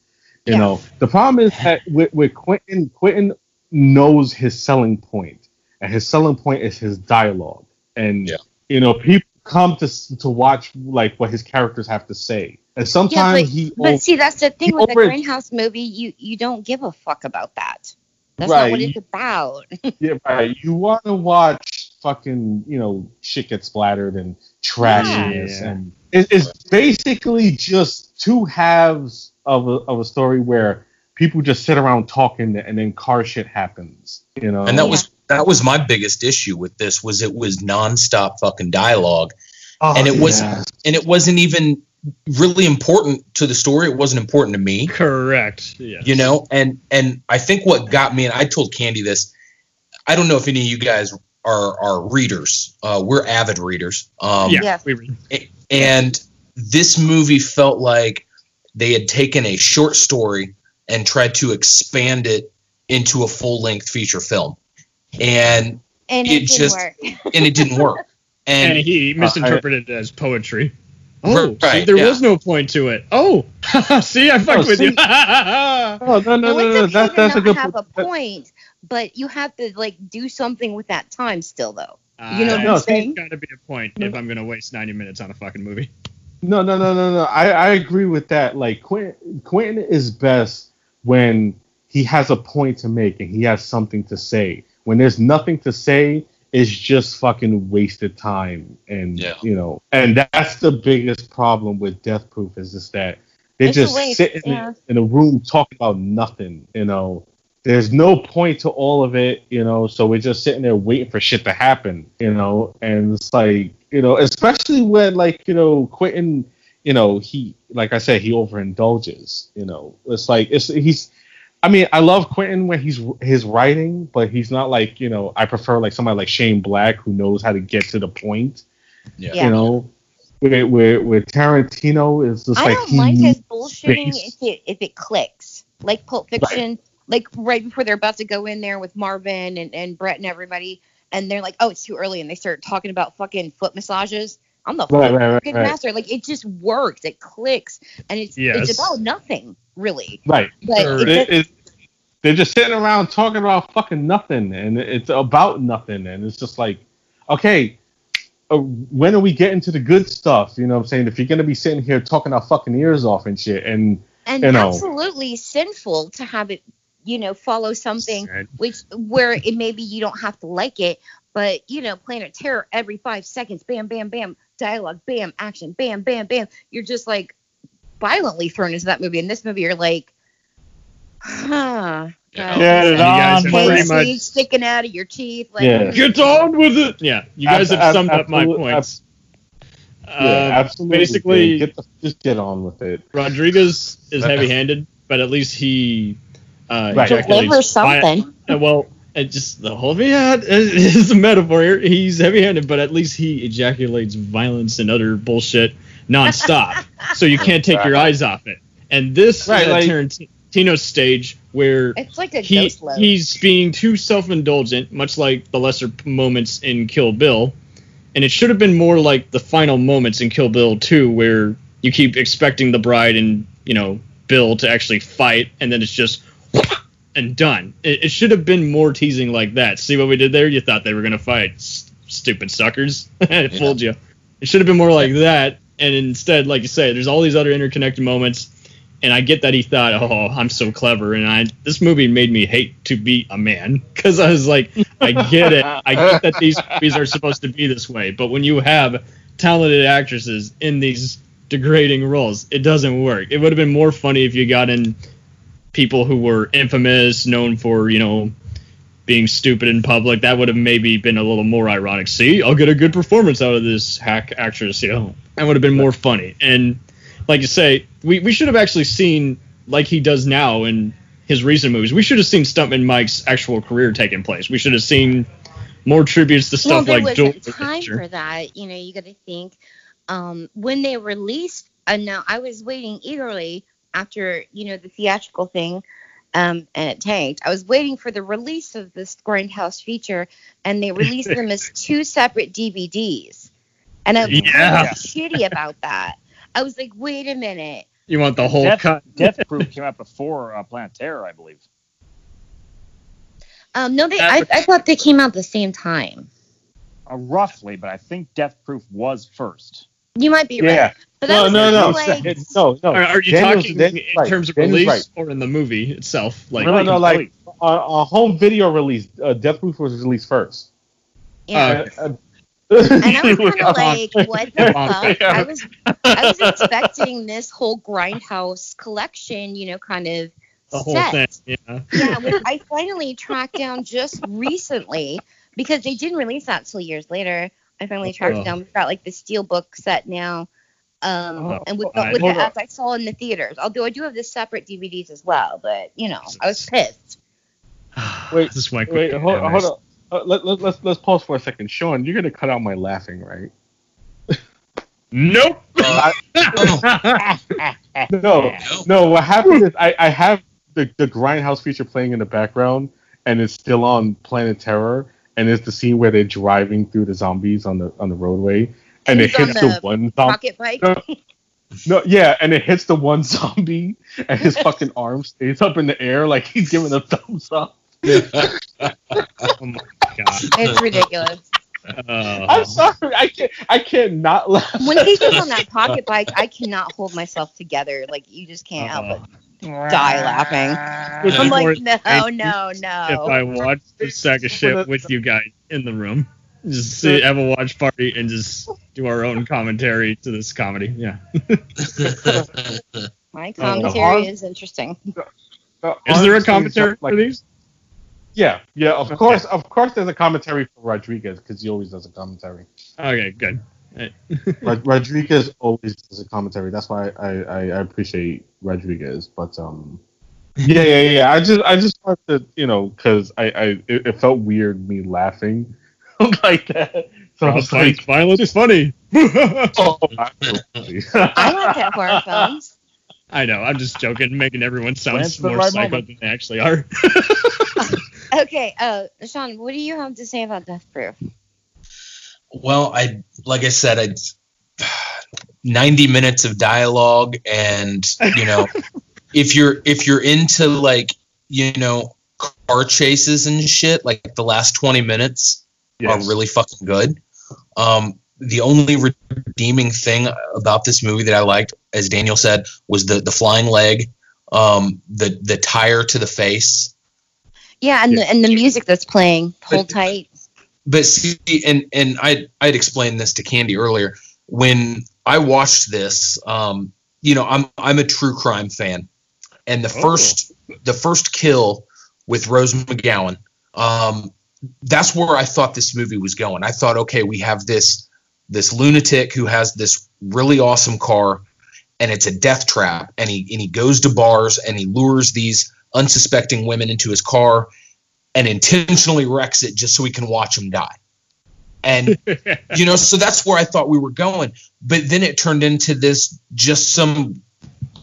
You Yeah. know, the problem is that with, with Quentin, Quentin knows his selling point, and his selling point is his dialogue. And Yeah. You know, people come to to watch like what his characters have to say, and Yeah, sometimes but, he but see, that's the thing with a over- grindhouse movie. You you don't give a fuck about that. That's Right. not what it's about. Yeah, right. You want to watch fucking, you know, shit get splattered and trashiness, Yeah. and it, it's basically just two halves of a, of a story where people just sit around talking and then car shit happens. You know, and that Yeah. was that was my biggest issue with this was it was nonstop fucking dialogue Oh, and it was and it wasn't even really important to the story it wasn't important to me Correct. Yeah. you know and and i think what got me and i told candy this i don't know if any of you guys are are readers uh we're avid readers um yeah. Yes. We read. and this movie felt like they had taken a short story and tried to expand it into a full length feature film and And It it, just- work. and it didn't work And, and he misinterpreted it as poetry. Oh, Right, so there yeah. was no point to it. Oh, see, I fucked Oh, with see? you. Oh, no, no, well, no, it's no. okay That, to that's a good have a point, but you have to like do something with that time still, though. You know Uh, what No, I'm see- saying? Got to be a point if I'm gonna waste 90 minutes on a fucking movie. No, no, no, no, no. I, I agree with that. Like Quentin, Quentin is best when he has a point to make and he has something to say. When there's nothing to say, it's just fucking wasted time. And Yeah. you know, and that's the biggest problem with Death Proof is just that they're It's just waste, sitting yeah. in a room talking about nothing. You know, there's no point to all of it. You know, so we're just sitting there waiting for shit to happen. You know, and it's like you know, especially when like you know Quentin, you know he like I said he overindulges. You know, it's like it's he's. I mean, I love Quentin when he's his writing, but he's not like you know. I prefer like somebody like Shane Black who knows how to get to the point. yeah, Yeah. You know, with with, with Tarantino is just I like don't he mind his bullshitting if it if it clicks, like Pulp Fiction, like right before they're about to go in there with Marvin and, and Brett and everybody, and they're like, oh, it's too early, and they start talking about fucking foot massages. I'm the Right, right, right, fucking right. master. Like it just works. It clicks, and it's Yes. it's about nothing really. Right. But Sure. it, It- it- they're just sitting around talking about fucking nothing, and it's about nothing, and it's just like, okay, uh, when are we getting to the good stuff? You know what I'm saying? If you're gonna be sitting here talking our fucking ears off and shit, and and you know. absolutely sinful to have it you know, follow something Sad. which where it maybe you don't have to like it, but you know, Planet Terror every five seconds, bam, bam, bam, dialogue, bam, action, bam, bam, bam. You're just like violently thrown into that movie. In this movie, you're like, huh. Yeah. God, Get it You guys on, have pretty much- sticking out of your teeth. Like, Yeah. Get on with it. Yeah, you guys Ab- have ab- summed up my absolute- points. Yeah, Uh, absolutely. basically- get the, just get on with it. Rodriguez is heavy-handed, but at least he uh, Right. ejaculates deliver something. vi- uh, well, it just the whole yeah, it's a metaphor here. He's heavy-handed, but at least he ejaculates violence and other bullshit nonstop, so you can't take your eyes off it. And this Right, is like- Tarantino stage where It's like a he, ghost he's being too self-indulgent, much like the lesser moments in Kill Bill, and it should have been more like the final moments in Kill Bill 2, where you keep expecting the bride and you know Bill to actually fight, and then it's just and done. It, it should have been more teasing like that. See what we did there? You thought they were gonna fight, S- stupid suckers. I fooled you. It should have been more like that, and instead, like you say, there's all these other interconnected moments. And I get that he thought, "Oh, I'm so clever," and I this movie made me hate to be a man because I was like, "I get it, I get that these movies are supposed to be this way," but when you have talented actresses in these degrading roles, it doesn't work. It would have been more funny if you got in people who were infamous, known for you know being stupid in public. That would have maybe been a little more ironic. See, I'll get a good performance out of this hack actress. You know, that would have been more funny. And like you say, we, we should have actually seen like he does now in his recent movies. We should have seen Stuntman Mike's actual career taking place. We should have seen more tributes to well, stuff there like wasn't Duel time Adventure. for that. You know, you got to think um, when they released. Uh, now, I was waiting eagerly after you know the theatrical thing, um, and it tanked. I was waiting for the release of this Grindhouse feature, and they released them as two separate DVDs, and I was Yeah. kind shitty about that. I was like, wait a minute. You want the whole Death, cut? Death Proof came out before uh, Planet Terror, I believe. Um, no, they. I, I thought they came out the same time. Uh, roughly, but I think Death Proof was first. You might be Yeah. right, but that No, was no, no, kind like no, no. Are, are you Daniel's- talking Daniel's in right. terms of Daniel's release right. or in the movie itself? Like, No, no, Really like complete. a, a home video release. Uh, Death Proof was released first. yeah. Uh, uh, And I was kind of like, what the Come fuck? I was I was expecting this whole grindhouse collection, you know, kind of the whole set. thing. Yeah. Yeah, which I finally tracked down just recently because they didn't release that till years later. I finally tracked Oh. it down. We've got like the steelbook set now. Um, Oh, and with, God. with the, Hold on. as I saw in the theaters, although I do have the separate DVDs as well, but you know, I was pissed. Wait, this is why Wait, hold, hold on. Uh, let, let, let's let's pause for a second. Sean, you're gonna cut out my laughing, right? Nope. Uh, No, no. What happened is I, I have the, the Grindhouse feature playing in the background, and it's still on Planet Terror, and it's the scene where they're driving through the zombies on the on the roadway, and it He's on hits the, the one zombie. Pocket bike. No. No, yeah, and it hits the one zombie, and his fucking arm stays up in the air like he's giving a thumbs up. Oh my god. It's ridiculous. Uh, I'm sorry, I can't, I can't not laugh. When he gets on that pocket bike, I cannot hold myself together. Like you just can't help Uh-huh. But die laughing. It's I'm like, no, than no, if. I watch this sack of shit with you guys in the room. Just sit, have a watch party and just do our own commentary to this comedy. Yeah. My Oh, commentary no. is interesting. Uh, Is there a commentary like- for these? Yeah, yeah, of course, of course. There's a commentary for Rodriguez because he always does a commentary. Okay, good. Right. Rodriguez always does a commentary. That's why I, I, I appreciate Rodriguez. But um, yeah, yeah, yeah. I just I just wanted to you know because I I it, it felt weird me laughing like that. So I was like, violence is funny. oh, absolutely. I like that horror films. I know. I'm just joking, making everyone sound When's more right psycho moment? than they actually are. Okay, uh, Sean, what do you have to say about Death Proof? Well, I like I said, I 90 minutes of dialogue and you know, if you're if you're into like, you know, car chases and shit, like the last 20 minutes Yes. are really fucking good. Um the only redeeming thing about this movie that I liked, as Daniel said, was the the flying leg, um, the the tire to the face, Yeah, and Yeah. the and the music that's playing, hold But- tight. But see and and i i'd explained this to candy earlier. When i watched this um you know i'm i'm a true crime fan. And the Oh. first the first kill with rose mcgowan um that's where i thought this movie was going. I thought okay we have this this lunatic who has this really awesome car and it's a death trap. And he and he goes to bars and he lures these unsuspecting women into his car and intentionally wrecks it just so we can watch him die. And you know, so that's where I thought we were going. But then it turned into this just some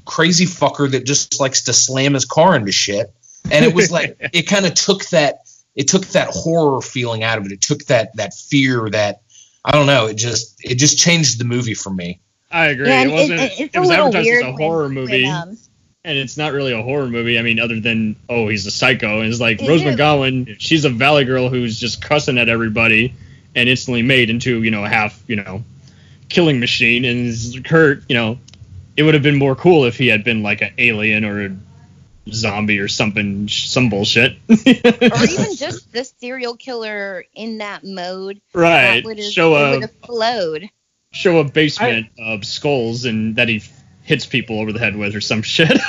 crazy fucker that just likes to slam his car into shit. And it was like it kind of took that it took that horror feeling out of it. It took that that fear that I don't know, it just it just changed the movie for me. I agree. Yeah, it wasn't. it, it's it a was little advertised weird as a when- horror movie, when, um, and it's not really a horror movie. I mean, other than oh, he's a psycho. And it's like It Rose is. McGowan. She's a valley girl who's just cussing at everybody, and instantly made into you know a half you know killing machine. And is her you know it would have been more cool if he had been like an alien or a zombie or something, some bullshit. or even just the serial killer in that mode. right. That would have Show it would a have flowed. show a basement of skulls and that he hits people over the head with or some shit.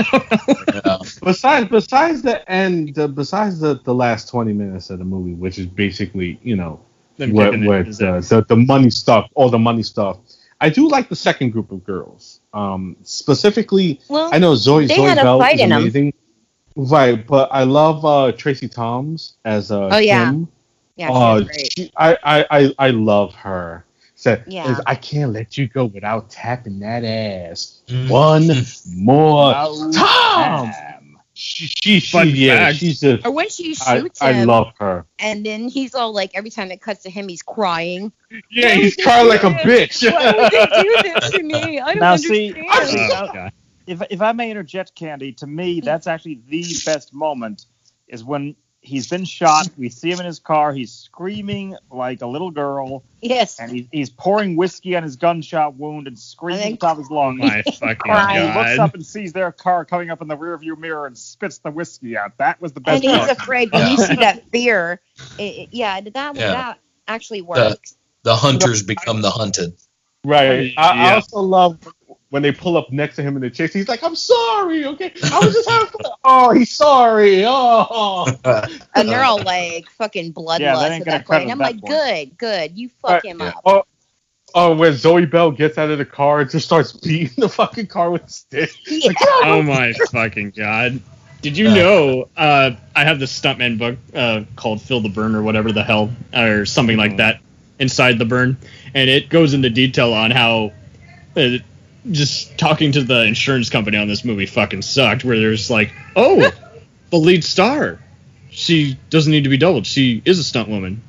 Yeah. Besides, besides the end, uh, besides the, the last twenty minutes of the movie, which is basically you know Them what, kicking it what is uh, the the money stuff, all the money stuff. I do like the second group of girls. Um, specifically, Well, I know Zoe They Zoe had a Bell fight is in 'em. amazing, right? But I love uh, Tracie Thoms as uh, Oh, yeah. Kim. yeah, she great. she, I, I, I, I love her. Said, Yeah. I can't let you go without tapping that ass Mhm. one more Oh, time. damn. She, she, she yeah, fact. she's just. Or when she I, shoots I him, love her. and then he's all like, every time it cuts to him, he's crying. Yeah, he's crying like a bitch. Why would they do this to me? I don't Now, see, understand. Oh, God. if if I may interject, Candy, to me that's actually the best moment is when he's been shot. We see him in his car. He's screaming like a little girl, yes. and he's, he's pouring whiskey on his gunshot wound and screaming And at the top of his lungs. My fucking Crying. And he looks up and sees their car coming up in the rearview mirror and spits the whiskey out. That was the best And he's part. afraid when you see that fear. It, it- yeah, that Yeah. that actually works. The hunters become the hunted. Right. I, I also love when they pull up next to him in the chase. He's like, "I'm sorry, okay. I was just having fun." Oh, he's sorry. Oh. and they're all like fucking bloodlust Yeah, that ain't at gonna that cut point. it I'm at like, point. good, good. You fuck Right, him yeah. up. Oh, oh, when Zoe Bell gets out of the car and just starts beating the fucking car with a stick. Yeah. Oh my fucking god. Did you Uh. know uh, I have the stuntman book uh, called Fill the Burn or whatever the hell or something like that inside the burn, and it goes into detail on how uh, just talking to the insurance company on this movie fucking sucked. Where there's like, oh, the lead star, she doesn't need to be doubled. She is a stunt woman.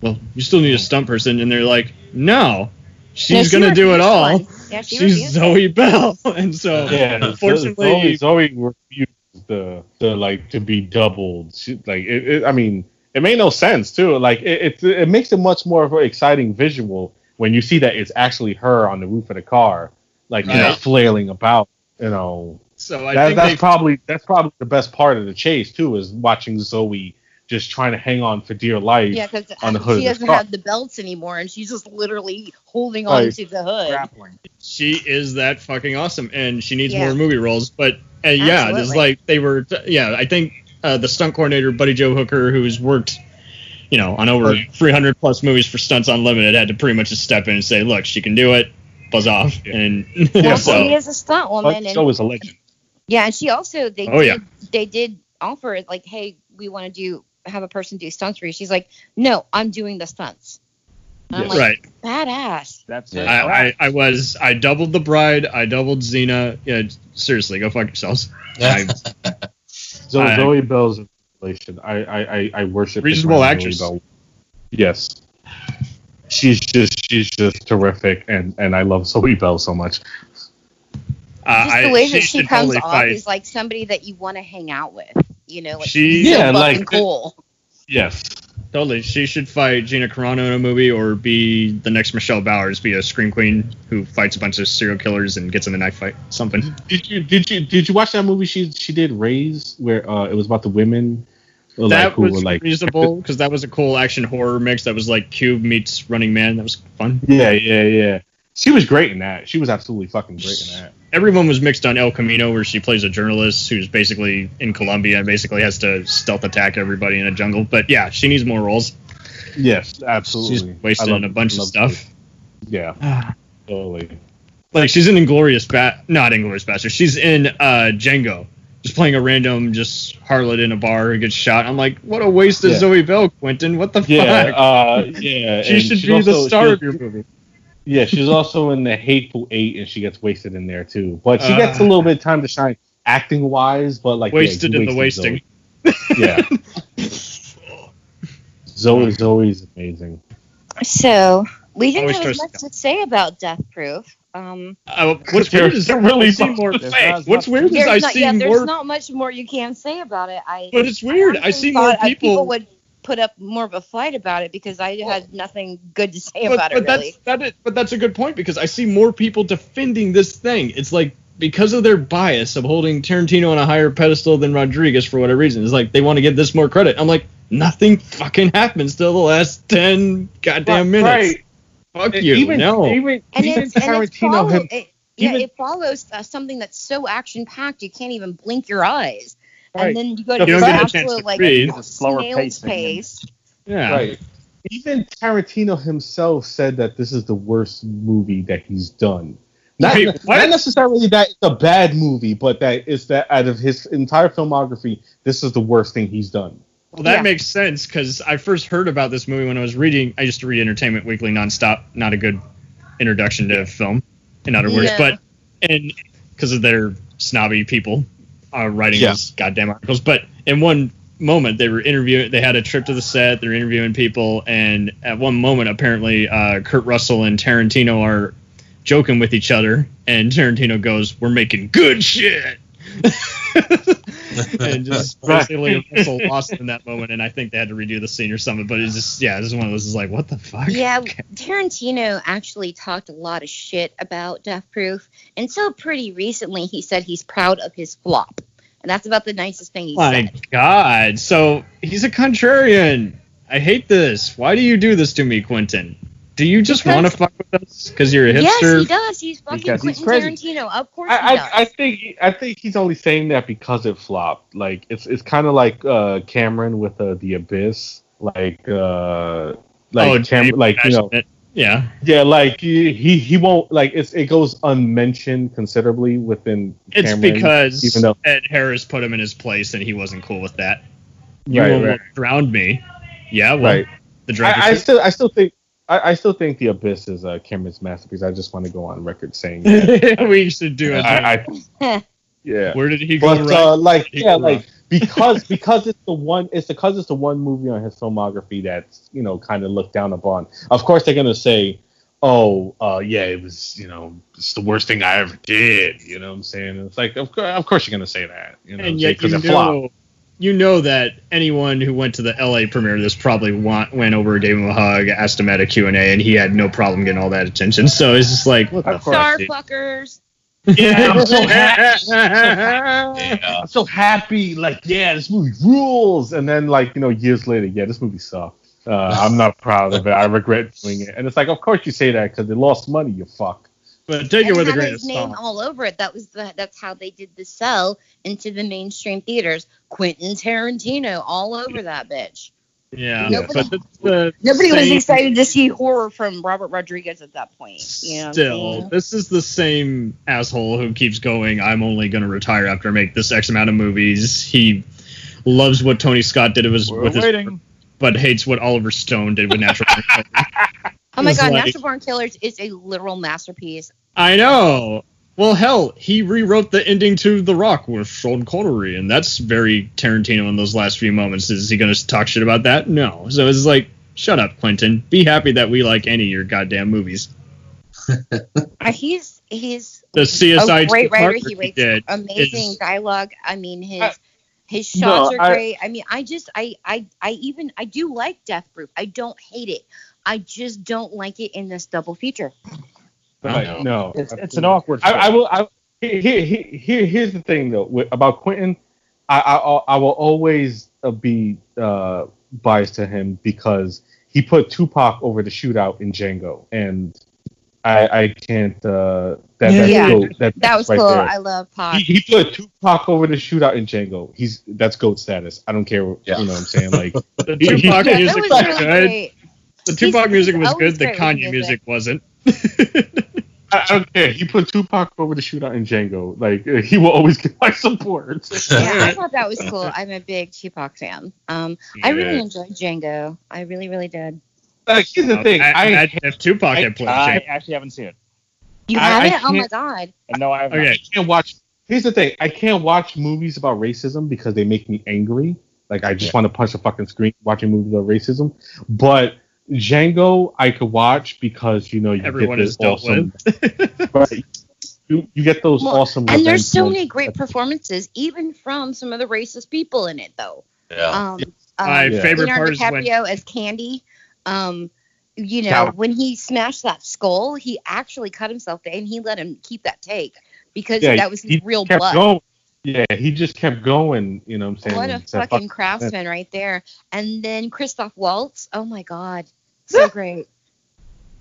Well, you still need a stunt person, and they're like, no, No, she's she gonna do it all. one. Yeah, she She's refused Zoe Bell, and so Yeah, unfortunately, Zoe, Zoe refused the, the like to be doubled. She, like, it, it, I mean, it made no sense too. Like, it, it it makes it much more of an exciting visual when you see that it's actually her on the roof of the car, like you know, flailing about. You know, so I that, think that's they probably that's probably the best part of the chase too, is watching Zoe just trying to hang on for dear life. Yeah, because on the hood she the doesn't car. have the belts anymore, and she's just literally holding on Right. to the hood. Grappling. she is that fucking awesome, and she needs Yeah. more movie roles. But uh, yeah, it's Absolutely. like they were. Yeah, I think uh, the stunt coordinator Buddy Joe Hooker, who's worked, you know, on over 300 plus movies for Stunts Unlimited, had to pretty much just step in and say, "Look, she can do it. Buzz off." Yeah. And Well, so she is a stunt woman, But and so is a legend. yeah, and she also they Oh, did, yeah. they did offer it like, hey, we want to do have a person do stunts for you. She's like, no, I'm doing the stunts. And I'm like, right. badass. That's it. I, I, I was I doubled the bride. I doubled Xena. Yeah, seriously, go fuck yourselves. I, Zo- I- Zoe Bell's a relation. I I I, I worship Reasonable crown of actress. Bell. Yes, she's just she's just terrific, and and I love Zoe Bell so much. uh, Just the way that she should comes totally off fight. is like somebody that you want to hang out with. You know, like She- so Yeah, like- cool. Yes, Totally. She should fight Gina Carano in a movie or be the next Michelle Bowers, be a scream queen who fights a bunch of serial killers and gets in a knife fight. Something. did you did you did you watch that movie she she did Raze where uh it was about the women Or, that like, who was were, like reasonable because that was a cool action horror mix. That was like Cube meets Running Man. That was fun. Yeah, yeah, yeah. She was great in that. She was absolutely fucking great in that. Everyone was mixed on El Camino, where she plays a journalist who's basically in Colombia and basically has to stealth attack everybody in a jungle. But yeah, she needs more roles. Yes, absolutely. She's wasted I love- in a bunch of stuff. her. Yeah, totally. Like she's in Inglorious Bat, not Inglorious Bastard. She's in uh, Django, just playing a random just harlot in a bar who gets shot. I'm like, what a waste of Yeah. Zoe Bell, Quentin. What the Yeah, fuck? uh, yeah. she should she's be the star of your movie. Yeah, she's also in the Hateful Eight, and she gets wasted in there too. But she gets a Uh. little bit of time to shine acting wise. But like Wasted you in the wasting. Zoe. Yeah, Zoe Zoe's amazing. So we didn't have as much to say about Death Proof. Um, Uh, what's weird is They're really I see more. What's weird is there's I not, see yeah, there's not much more you can say about it. I But it's weird. I honestly see more thought, uh, people. would put up more of a fight about it because I had nothing good to say but, about but it really. that's that is, but that's a good point because I see more people defending this thing. It's like because of their bias of holding Tarantino on a higher pedestal than Rodriguez for whatever reason. It's like they want to give this more credit. I'm like, nothing fucking happens till the last ten goddamn minutes. Right. Fuck And you. Even no. even, and even it's, and it's Tarantino follow, him, it, yeah, even- it follows uh, something that's so action packed you can't even blink your eyes, Right. and then you go to don't this get to absolute like breathe. A slower snail's pacing. pace. yeah. Right. Even Tarantino himself said that this is the worst movie that he's done. Not, Wait, not necessarily that it's a bad movie, but that it's that out of his entire filmography, this is the worst thing he's done. Well, that Yeah. makes sense because I first heard about this movie when I was reading. I used to read Entertainment Weekly nonstop. Not a good introduction to film, in other words. Yeah. But and because of their snobby people uh, writing Yeah. those goddamn articles. But in one moment, they were interviewing. They had a trip to the set. They're interviewing people, and at one moment, apparently, uh, Kurt Russell and Tarantino are joking with each other, and Tarantino goes, "We're making good shit." and just basically Russell lost in that moment, and I think they had to redo the scene or something. But it's just yeah, this is one of those is like, what the fuck? Yeah, Tarantino actually talked a lot of shit about Death Proof, and so pretty recently he said he's proud of his flop, and that's about the nicest thing he My said. My God, so he's a contrarian. I hate this. Why do you do this to me, Quentin? Do you just want to fuck with us because you're a hipster? Yes, hipster? he does. He's fucking Because he's Quentin crazy. Tarantino. Of course he I, does. I, I think I think he's only saying that because it flopped. Like it's it's kind of like uh, Cameron with uh, the Abyss. Like uh, like oh, Cam- like you know Passionate. yeah. yeah like he he he won't like it's it goes unmentioned considerably within. It's Cameron, because even though Ed Harris put him in his place, and he wasn't cool with that. You Right, almost right. drowned me. Yeah, well, right. the director. I, I still I still think. I, I still think the Abyss is uh, Cameron's masterpiece. I just want to go on record saying that. we should do it. I, I, yeah. Where did he go But right? uh, like He yeah, grew like because because it's the one it's because it's the one movie on his filmography that's you know kind of looked down upon. Of course, they're gonna say, "Oh, uh, yeah, it was you know it's the worst thing I ever did." You know what I'm saying? It's like of course, of course you're gonna say that. You know, and yet because you it flopped. know, you know that anyone who went to the LA premiere of this probably want, went over, gave him a hug, asked him at a Q and A, and he had no problem getting all that attention. So it's just like, what the Of course. fuck? Star fuckers. Yeah, I'm so happy. Yeah. I'm so happy. Like, yeah, this movie rules. And then, like, you know, years later, yeah, this movie sucked. Uh, I'm not proud of it. I regret doing it. And it's like, of course you say that because they lost money. You fuck. But take it with a had grain of his name salt. all over it. That was the that's how they did the sell into the mainstream theaters. Quentin Tarantino all over that bitch. Yeah, Nobody- but it's the Nobody was excited to see horror from Robert Rodriguez at that point. You know what I'm Still, this is the same asshole who keeps going. I'm only going to retire after I make this X amount of movies. He loves what Tony Scott did with his, We're with his but hates what Oliver Stone did with Natural. Born Killers. Oh my god, like- Natural Born Killers is a literal masterpiece. I know. Well, hell, he rewrote the ending to The Rock with Sean Connery, and that's very Tarantino in those last few moments. Is he going to talk shit about that? No. So it's like, shut up, Quentin. Be happy that we like any of your goddamn movies. Uh, he's he's The CSI a great writer. Parker He writes did amazing is- dialogue. I mean, his I- his No, shots are I- great. I mean, I just I I I even I do like Death Proof. I don't hate it. I just don't like it in this double feature. Right. No. It's, it's an awkward. I, fit. I will. I, here, here, here, here's the thing though with, about Quentin. I, I I will always uh, be uh, biased to him because he put Tupac over the shootout in Django, and I I can't uh, that that's Yeah. goat, that, That was right cool. there. I love Pac. He, he put Tupac over the shootout in Django. He's that's goat status. I don't care. Yeah. You know what I'm saying? Like Tupac Yeah, music that was was really good. great. The Tupac music was good. The Kanye music. music wasn't. I I don't care. He put Tupac over the shootout in Django. Like uh, he will always get my support. Yeah, I thought that was cool. I'm a big Tupac fan. Um, I really enjoyed Django. I really, really did. like here's the thing. I, I, imagine if Tupac I- had played I Django. actually haven't seen it. You I- have I it? Oh my god. No, I have Okay. I can't watch. Here's the thing. I can't watch movies about racism because they make me angry. Like I just want to punch a fucking screen watching movies about racism. But Django, I could watch because you know you Everyone get this awesome. right. You, you get those Well, awesome. And there's so many great performances, even from some of the racist people in it, though. Yeah. Um, My um, Yeah. favorite Leonardo part is when DiCaprio as Candie. Um, you know, Now- when he smashed that skull, he actually cut himself, and he let him keep that take because Yeah, that was he real kept blood. going. Yeah, he just kept going. You know what I'm saying? What a It's fucking fuck- craftsman right there. And then Christoph Waltz. Oh my god, so great.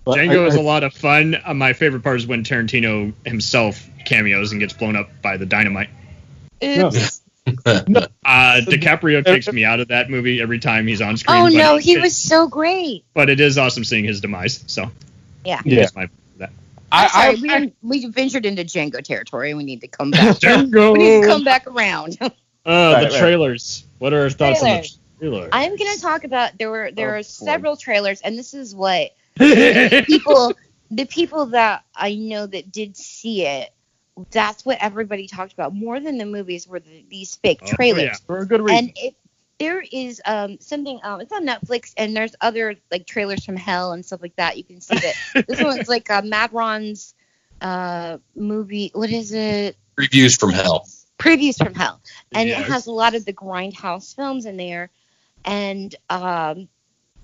but Django I- is I- a lot of fun. Uh, my favorite part is when Tarantino himself cameos and gets blown up by the dynamite. No. Oops. Uh, DiCaprio takes me out of that movie every time he's on screen. Oh but no, it- he was so great. But it is awesome seeing his demise. So Yeah. Yeah. my that. I'm sorry, I, we, I, we ventured into Django territory. We need to come back. Django. we need to come back around. Uh, Right, the right. trailers. What are our thoughts on Trailers. trailer? I'm gonna talk about there were there Oh, are boy. several trailers, and this is what people the people that I know that did see it. That's what everybody talked about more than the movies were the, these fake Oh, trailers. yeah. For a good reason. and it there is um something um it's on Netflix and there's other like trailers from hell and stuff like that. You can see that this one's like uh, Matt Ron's uh movie. What is it? Reviews from hell. Previews from hell, and Yes. it has a lot of the grindhouse films in there, and um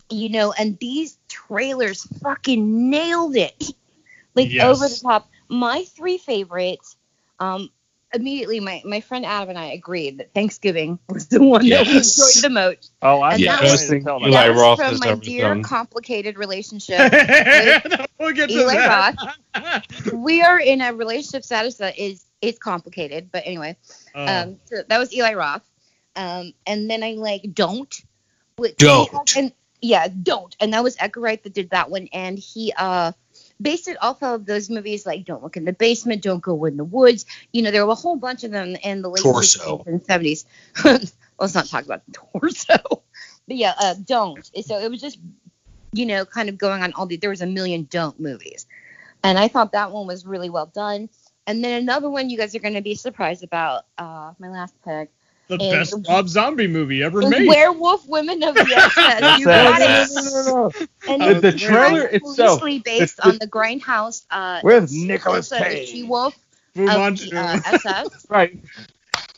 you know, and these trailers fucking nailed it, like Yes. over the top. My three favorites. Um, immediately my, my friend Adam and I agreed that Thanksgiving was the one that we enjoyed the most. oh, I'm and yeah, that to was- tell Eli that. that was from has my dear done. complicated relationship. we'll get to Eli that. we are in a relationship status that is is complicated, but anyway. Oh. Um, so that was Eli Roth. Um, and then I like don't. Which- Don't. And yeah, don't. And that was Wright that did that one, and he uh based it off of those movies like Don't Look in the Basement, Don't Go in the Woods. You know, there were a whole bunch of them in the late Torso. 60s and 70s. Let's not talk about the Torso. But yeah, uh, don't. So it was just, you know, kind of going on all the. There was a million don't movies, and I thought that one was really well done. And then another one you guys are going to be surprised about. Uh, my last pick the and- best Rob Zombie movie ever made. Werewolf Women of the SS. You got it. it. no, no, no, no. And The- it's the trailer kind of itself- loosely based the- on the Grindhouse uh, With Nicolas Cage. She-Wolf Fu of the uh, SS. Right.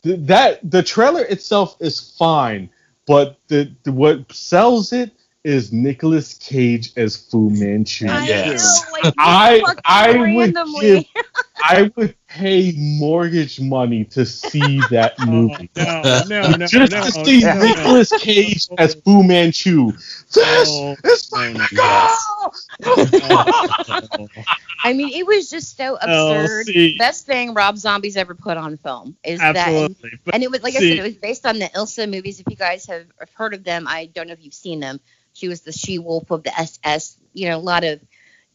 That the trailer itself is fine, but the, the what sells it is Nicolas Cage as Fu Manchu. I Yes. know, like, I- I would randomly. I would pay mortgage money to see that Oh, movie. no, no, no, Just no, to see no, no. Nicolas oh, Cage as Fu Manchu. This Oh, is oh, my no, goal! I mean, it was just so Oh, absurd. see. Best thing Rob Zombie's ever put on film is that. Absolutely. But And it was like I said, it was based on the Ilsa movies. If you guys have have heard of them, I don't know if you've seen them. She was the she wolf of the SS. You know, a lot of.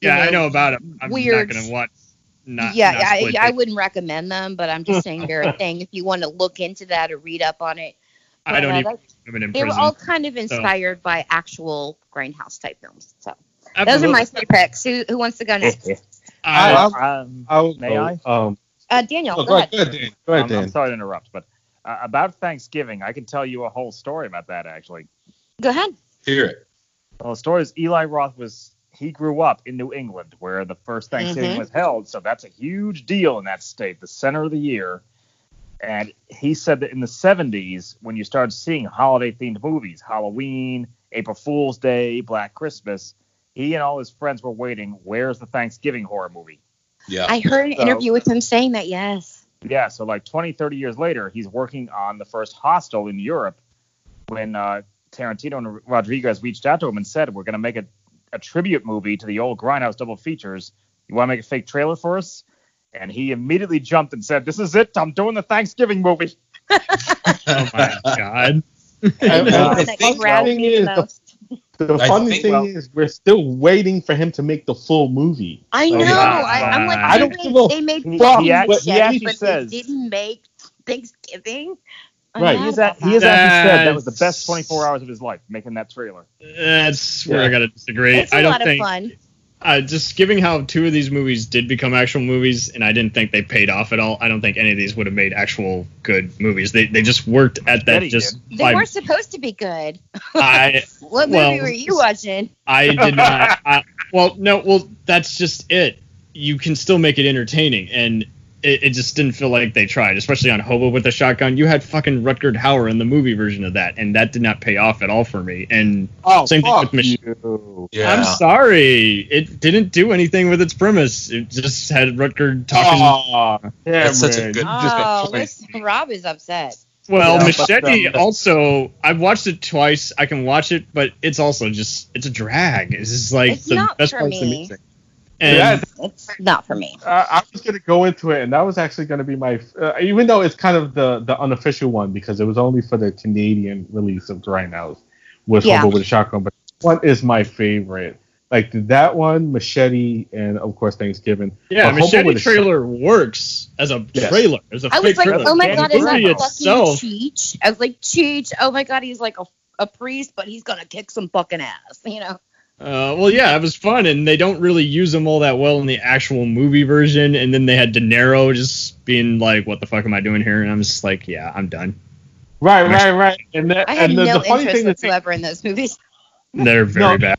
you yeah, I know about it. I'm weird- not gonna watch. Not, yeah, not I, I wouldn't recommend them, but I'm just saying they're a thing. If you want to look into that or read up on it, I don't But, uh, even. that's- in They were all kind of inspired by actual Grindhouse type films. So those are my three picks. Who, who wants to go next? I- Uh, um, I'll May go, I? Um, Uh, Daniel, oh, go ahead. go ahead, Dan. Go ahead, I'm, I'm sorry to interrupt, but uh, about Thanksgiving, I can tell you a whole story about that actually. Go ahead. Hear it. Well, the story is Eli Roth was he grew up in New England where the first Thanksgiving Mhm. was held, so that's a huge deal in that state, the center of the year. And he said that in the 70s, when you started seeing holiday themed movies, Halloween, April Fool's Day, Black Christmas, he and all his friends were waiting, where's the Thanksgiving horror movie? Yeah. I heard an So- interview with him saying that. Yes. Yeah, so like 20, 30 years later, he's working on the first Hostel in Europe when uh, Tarantino and Rodriguez reached out to him and said, "We're going to make a, a tribute movie to the old Grindhouse double features. You want to make a fake trailer for us?" And he immediately jumped and said, "This is it. I'm doing the Thanksgiving movie." Oh my god. And- and the funny thing me the is, the, most. the I funny think- thing well- is, we're still waiting for him to make the full movie. I know. Okay. I, I'm like, I they don't made, give a they made He- he he machete, actually but says- they didn't make Thanksgiving. I'm Right. mad He has, about he has actually said that was the best 24 hours of his life making that trailer. That's where I gotta disagree. It's a I don't lot think of fun. uh, just giving how two of these movies did become actual movies, and I didn't think they paid off at all. I don't think any of these would have made actual good movies. They they just worked at that Betty just They weren't supposed to be good. I What movie were you watching? I did not. I, well, no, well that's just it. You can still make it entertaining, and it, it just didn't feel like they tried, especially on Hobo with a Shotgun. You had fucking Rutger Hauer in the movie version of that, and that did not pay off at all for me. And Oh, Same thing with Mich- Yeah. I'm sorry, it didn't do anything with its premise. It just had Rutger talking. Aw, That's such a good- you Oh, listen, Rob is upset. Well, Yeah, but, Machete um, also. I've watched it twice. I can watch it, but it's also just it's a drag. It's just like It's the not best for part of the me. music. And Yeah, It's not for me. Uh, I was going to go into it, and that was actually going to be my, uh, even though it's kind of the the unofficial one because it was only for the Canadian release of Grindhouse was Yeah. Hobo with a Shotgun, but one is my favorite. Like that one, Machete, and of course Thanksgiving. yeah, But Hobo Machete with a trailer works as a Yes. trailer, as a I fake was like, trailer. oh my The god, is that movie fucking itself- Cheech? I was like, Cheech. Oh my god, he's like a, a priest, but he's gonna kick some fucking ass. You know? Uh, well, yeah, it was fun, and they don't really use them all that well in the actual movie version. And then they had De Niro just being like, "What the fuck am I doing here?" And I'm just like, "Yeah, I'm done." Right, right, right. And that, I had and the, no the funny interest thing is, they, whatsoever in those movies. They're very No. bad.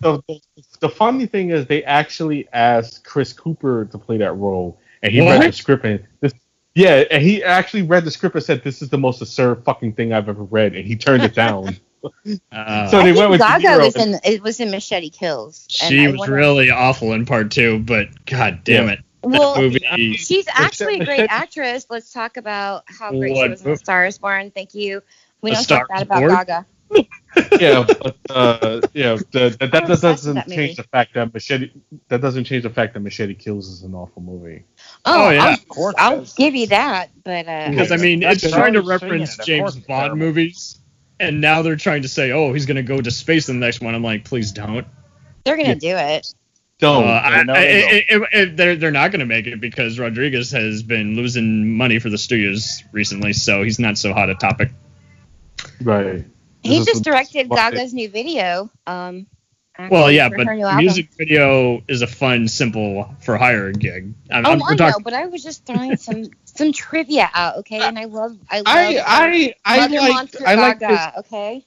the, the, the funny thing is, they actually asked Chris Cooper to play that role, and he read the script and this. Yeah, and he actually read the script and said, "This is the most absurd fucking thing I've ever read," and he turned it down. Uh, So I they think went with Gaga was in it was in Machete Kills. she I was really awful in part two, but god damn Yeah. it, well. movie. She's actually a great actress. Let's talk about how great What she was in movie? Star is Born. Thank you. We A don't Star talk bad about Born? Gaga. yeah, but uh, yeah, the, that, that I'm obsessed with doesn't that change the fact that Machete. That doesn't change the fact that Machete Kills is an awful movie. Oh, Oh, yeah. I'll, Of course. I'll give you that, but uh, Because I mean, it's trying to reference it, James Bond terrible. movies, and now they're trying to say, "Oh, he's gonna go to space in the next one." I'm like, please don't. they're gonna Yeah. do it. Don't. Uh, I, no, I, they I- I- I- they're they're not going to make it because Rodriguez has been losing money for the studios recently, so he's not so hot a topic. right. He This is just directed why- Gaga's new video. Um, Well, yeah, but her album. music video is a fun, simple for hire gig. I'm, Oh, I'm- I we're know, talking- but I was just throwing some some trivia out, okay? And I love I love I I I Mother like Monster I like his okay?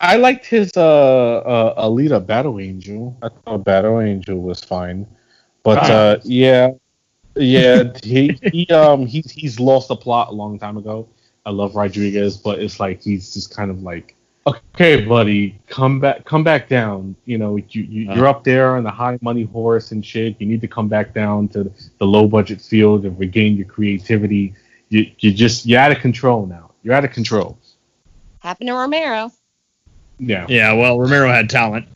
I liked his uh, uh Alita Battle Angel. I thought Battle Angel was fine, but uh, yeah, yeah, he, he um he's he's lost the plot a long time ago. I love Rodriguez, but it's like he's just kind of like, okay, buddy, come back, come back down. You know, you, you Uh. you're up there on the high money horse and shit. You need to come back down to the low budget field and regain your creativity. You you just you're out of control now. You're out of control. Happened to Romero. Yeah. yeah, well, Romero had talent.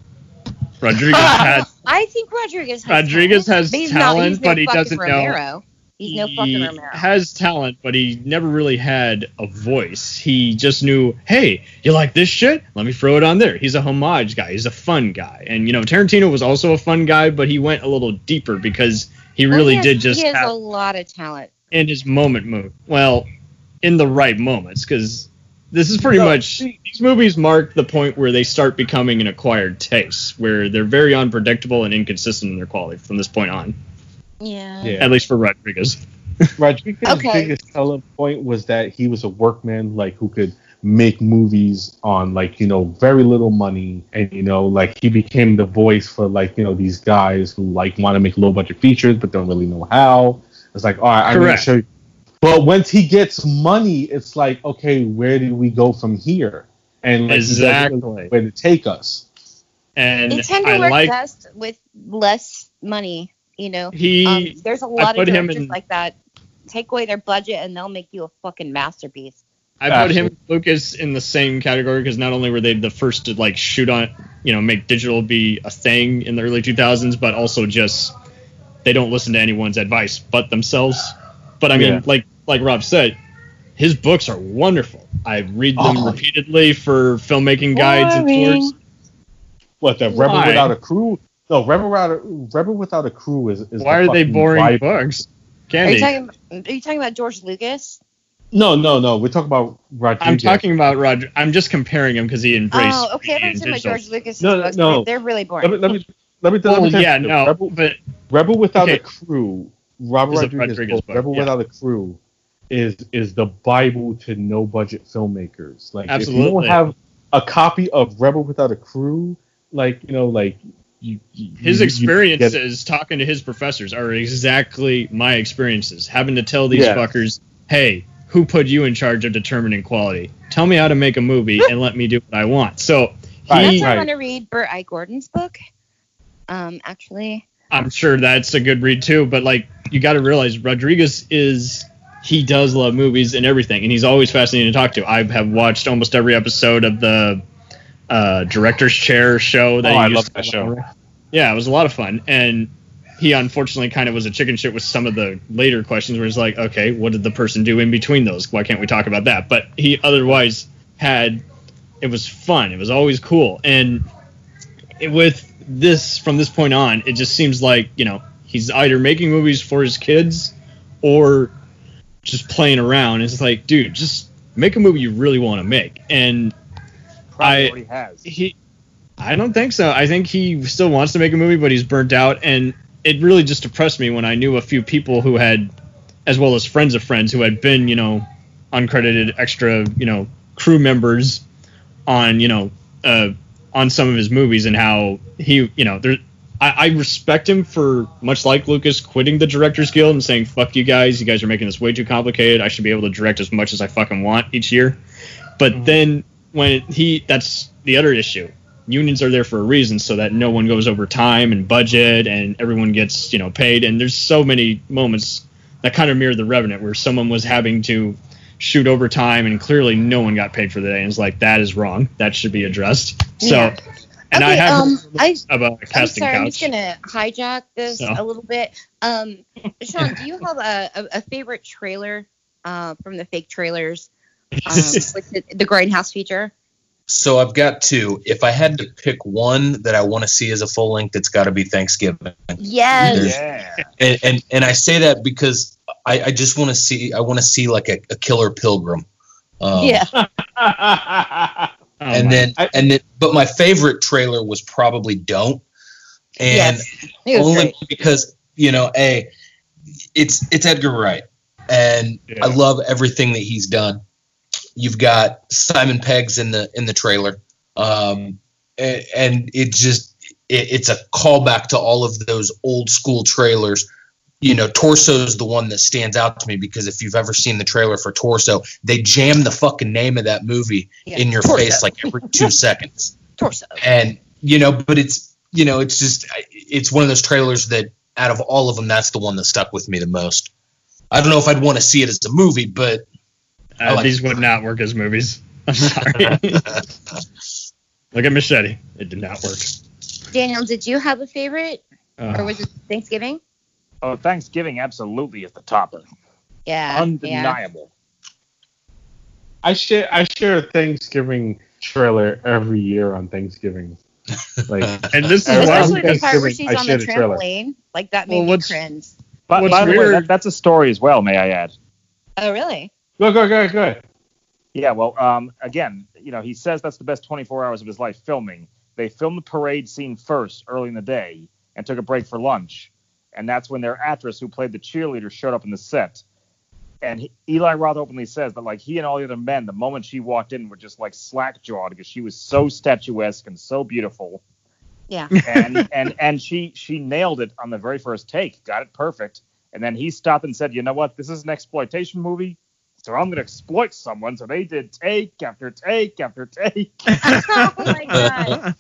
Rodriguez had I think Rodriguez has Rodriguez talent, has but he's talent, not, he's no but he doesn't know- Romero. He's no fucking he Romero. has talent, but he never really had a voice. He just knew, hey, you like this shit? Let me throw it on there. He's a homage guy. He's a fun guy. And you know, Tarantino was also a fun guy, but he went a little deeper because he Well, really he has- did just He has have a lot of talent. in his moment move. Well, in the right moments, because this is pretty No, much these movies mark the point where they start becoming an acquired taste, where they're very unpredictable and inconsistent in their quality from this point on. Yeah. Yeah. At least for Rodriguez. Rodriguez's Okay. biggest selling point was that he was a workman, like who could make movies on like you know very little money, and you know like he became the voice for like you know these guys who like want to make low budget features but don't really know how. It's like all right, I'm gonna show you. But once he gets money, it's like okay, where do we go from here? And like, he really Exactly. where to take us. And They tend to I work like best with less money, you know. he Um, there's a lot put of him directors in- like that take away their budget and they'll make you a fucking masterpiece. I put him Lucas in the same category because not only were they the first to like shoot on, you know, make digital be a thing in the early 2000s, but also just they don't listen to anyone's advice but themselves. But I mean, Yeah. like like Rob said, his books are wonderful. I read them Oh. repeatedly for filmmaking guides and tours. What the Rebel Why? Without a Crew? No, Rebel Without a, Rebel Without a Crew is. is Why the are they boring Bible. books? Are you talking? Are you talking about George Lucas? No, no, no. We're talking about Rodriguez. I'm talking about Roger. I'm just comparing him because he embraced. oh, okay. I thought you talking about. George Lucas. No, no, no. They're really Let boring. me let me let me, Well, let me yeah, tell you, no, Rebel, but Rebel Without Okay. a Crew. Robert Rodriguez, Rodriguez book, book, Rebel yeah. Without a Crew is is the Bible to no budget filmmakers. Like if you don't have a copy of Rebel Without a Crew, like you know, like you, you his you- you experiences talking to his professors are exactly my experiences. Having to tell these Yeah. fuckers, hey, who put you in charge of determining quality? Tell me how to make a movie and let me do what I want. So Right, he, That's why I want to read Bert I. Gordon's book. Um, actually, I'm sure that's a good read too. But like, you got to realize Rodriguez is he does love movies and everything, and he's always fascinating to talk to. I have watched almost every episode of the uh, director's chair show. That Oh, he I used love to that show. Yeah, it was a lot of fun, and he unfortunately kind of was a chicken shit with some of the later questions where it's like, okay, what did the person do in between those? Why can't we talk about that? But he otherwise had it was fun. It was always cool, and it, with this from this point on, it just seems like you know he's either making movies for his kids or just playing around. It's like, dude, just make a movie you really want to make, and Probably I- already has. he I don't think so. I think he still wants to make a movie, but he's burnt out, and it really just depressed me when I knew a few people who had, as well as friends of friends who had been, you know, uncredited extra, you know, crew members on, you know, uh, on some of his movies, and how he, you know, there. I, I respect him for much like Lucas quitting the Directors Guild and saying "fuck you guys, you guys are making this way too complicated. I should be able to direct as much as I fucking want each year." But then when he, that's the other issue. Unions are there for a reason so that no one goes over time and budget and everyone gets you know paid. And there's so many moments that kind of mirror the revenant where someone was having to shoot overtime and clearly no one got paid for the day. And it's like that is wrong. That should be addressed. So Yeah. and i have um, I about a I'm sorry, I'm just gonna hijack this So. a little bit. Um, Sean, do you have a, a, a favorite trailer uh, from the fake trailers the, the Grindhouse feature? So I've got two. If I had to pick one that I want to see as a full length, it's got to be Thanksgiving. Yes. Yeah. And, and and I say that because I, I just want to see I want to see like a, a killer pilgrim. Um, yeah. Oh and my- then I- and then but my favorite trailer was probably Don't. And yes. Only great. because you know, a it's it's Edgar Wright, and Yeah. I love everything that he's done. You've got Simon Pegg's in the in the trailer, um, and, and it just it, it's a callback to all of those old school trailers. You know, Torso's the one that stands out to me because if you've ever seen the trailer for Torso, they jam the fucking name of that movie Yeah. in your Torso. face like every two seconds Torso. and you know but it's you know it's just it's one of those trailers that out of all of them that's the one that stuck with me the most i don't know if i'd want to see it as a movie but uh, like these it. would not work as movies i'm sorry look at machete it did not work Daniel, did you have a favorite, Uh, or was it Thanksgiving? Oh, Thanksgiving absolutely is the topper. Yeah. Yeah. Undeniable. I share I share a Thanksgiving trailer every year on Thanksgiving. Like and this is why Especially the part where she's I on the shared a trailer. trampoline. Like that Well, made me cringe. But What's by the way, that, that's a story as well, may I add. Oh, really? Go go go go. Yeah, well, um, again, you know, he says that's the best 24 hours of his life filming. They filmed the parade scene first early in the day and took a break for lunch. And that's when their actress who played the cheerleader showed up in the set. And he, Eli Roth openly says that, like, he and all the other men, the moment she walked in, were just like slack jawed because she was so statuesque and so beautiful. Yeah. And and and she she nailed it on the very first take, got it perfect. And then he stopped and said, "You know what? This is an exploitation movie, so I'm going to exploit someone." So they did take after take after take. oh my god.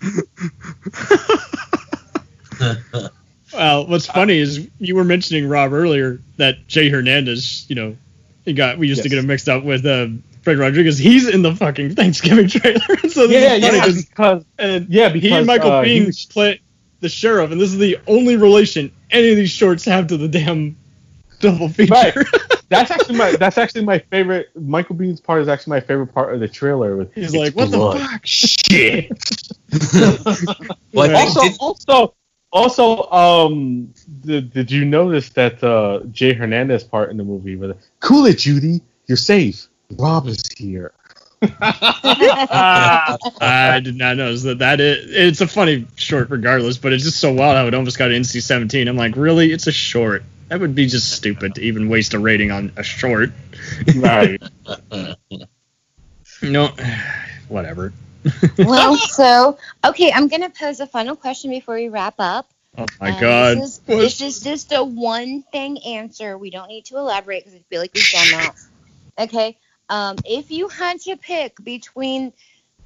Well, what's funny is you were mentioning Rob earlier that Jay Hernandez, you know, he got we used to get him mixed up with uh, Fred Rodriguez. He's in the fucking Thanksgiving trailer. so this Yeah, is funny yeah, 'cause- because and yeah, because he and Michael uh, he Biehn was- play the sheriff, and this is the only relation any of these shorts have to the damn double feature. Right. that's actually my that's actually my favorite. Michael Biehn's part is actually my favorite part of the trailer. With He's like, what blood." the fuck? Shit. Well, I Also, did- also, also, um, did, did you notice that uh, Jay Hernandez part in the movie? Where the, cool it, Judy, you're safe. Rob is here. Ah, I did not notice that. That is, it's a funny short, regardless, but it's just so wild how it almost got NC-17. I'm like, really? It's a short. That would be just stupid to even waste a rating on a short. Right. No, whatever. well, so okay, I'm gonna pose a final question before we wrap up. Oh my Um, god. This is, this is just a one thing answer. We don't need to elaborate because I feel like we've done that. Okay. Um, if you had to pick between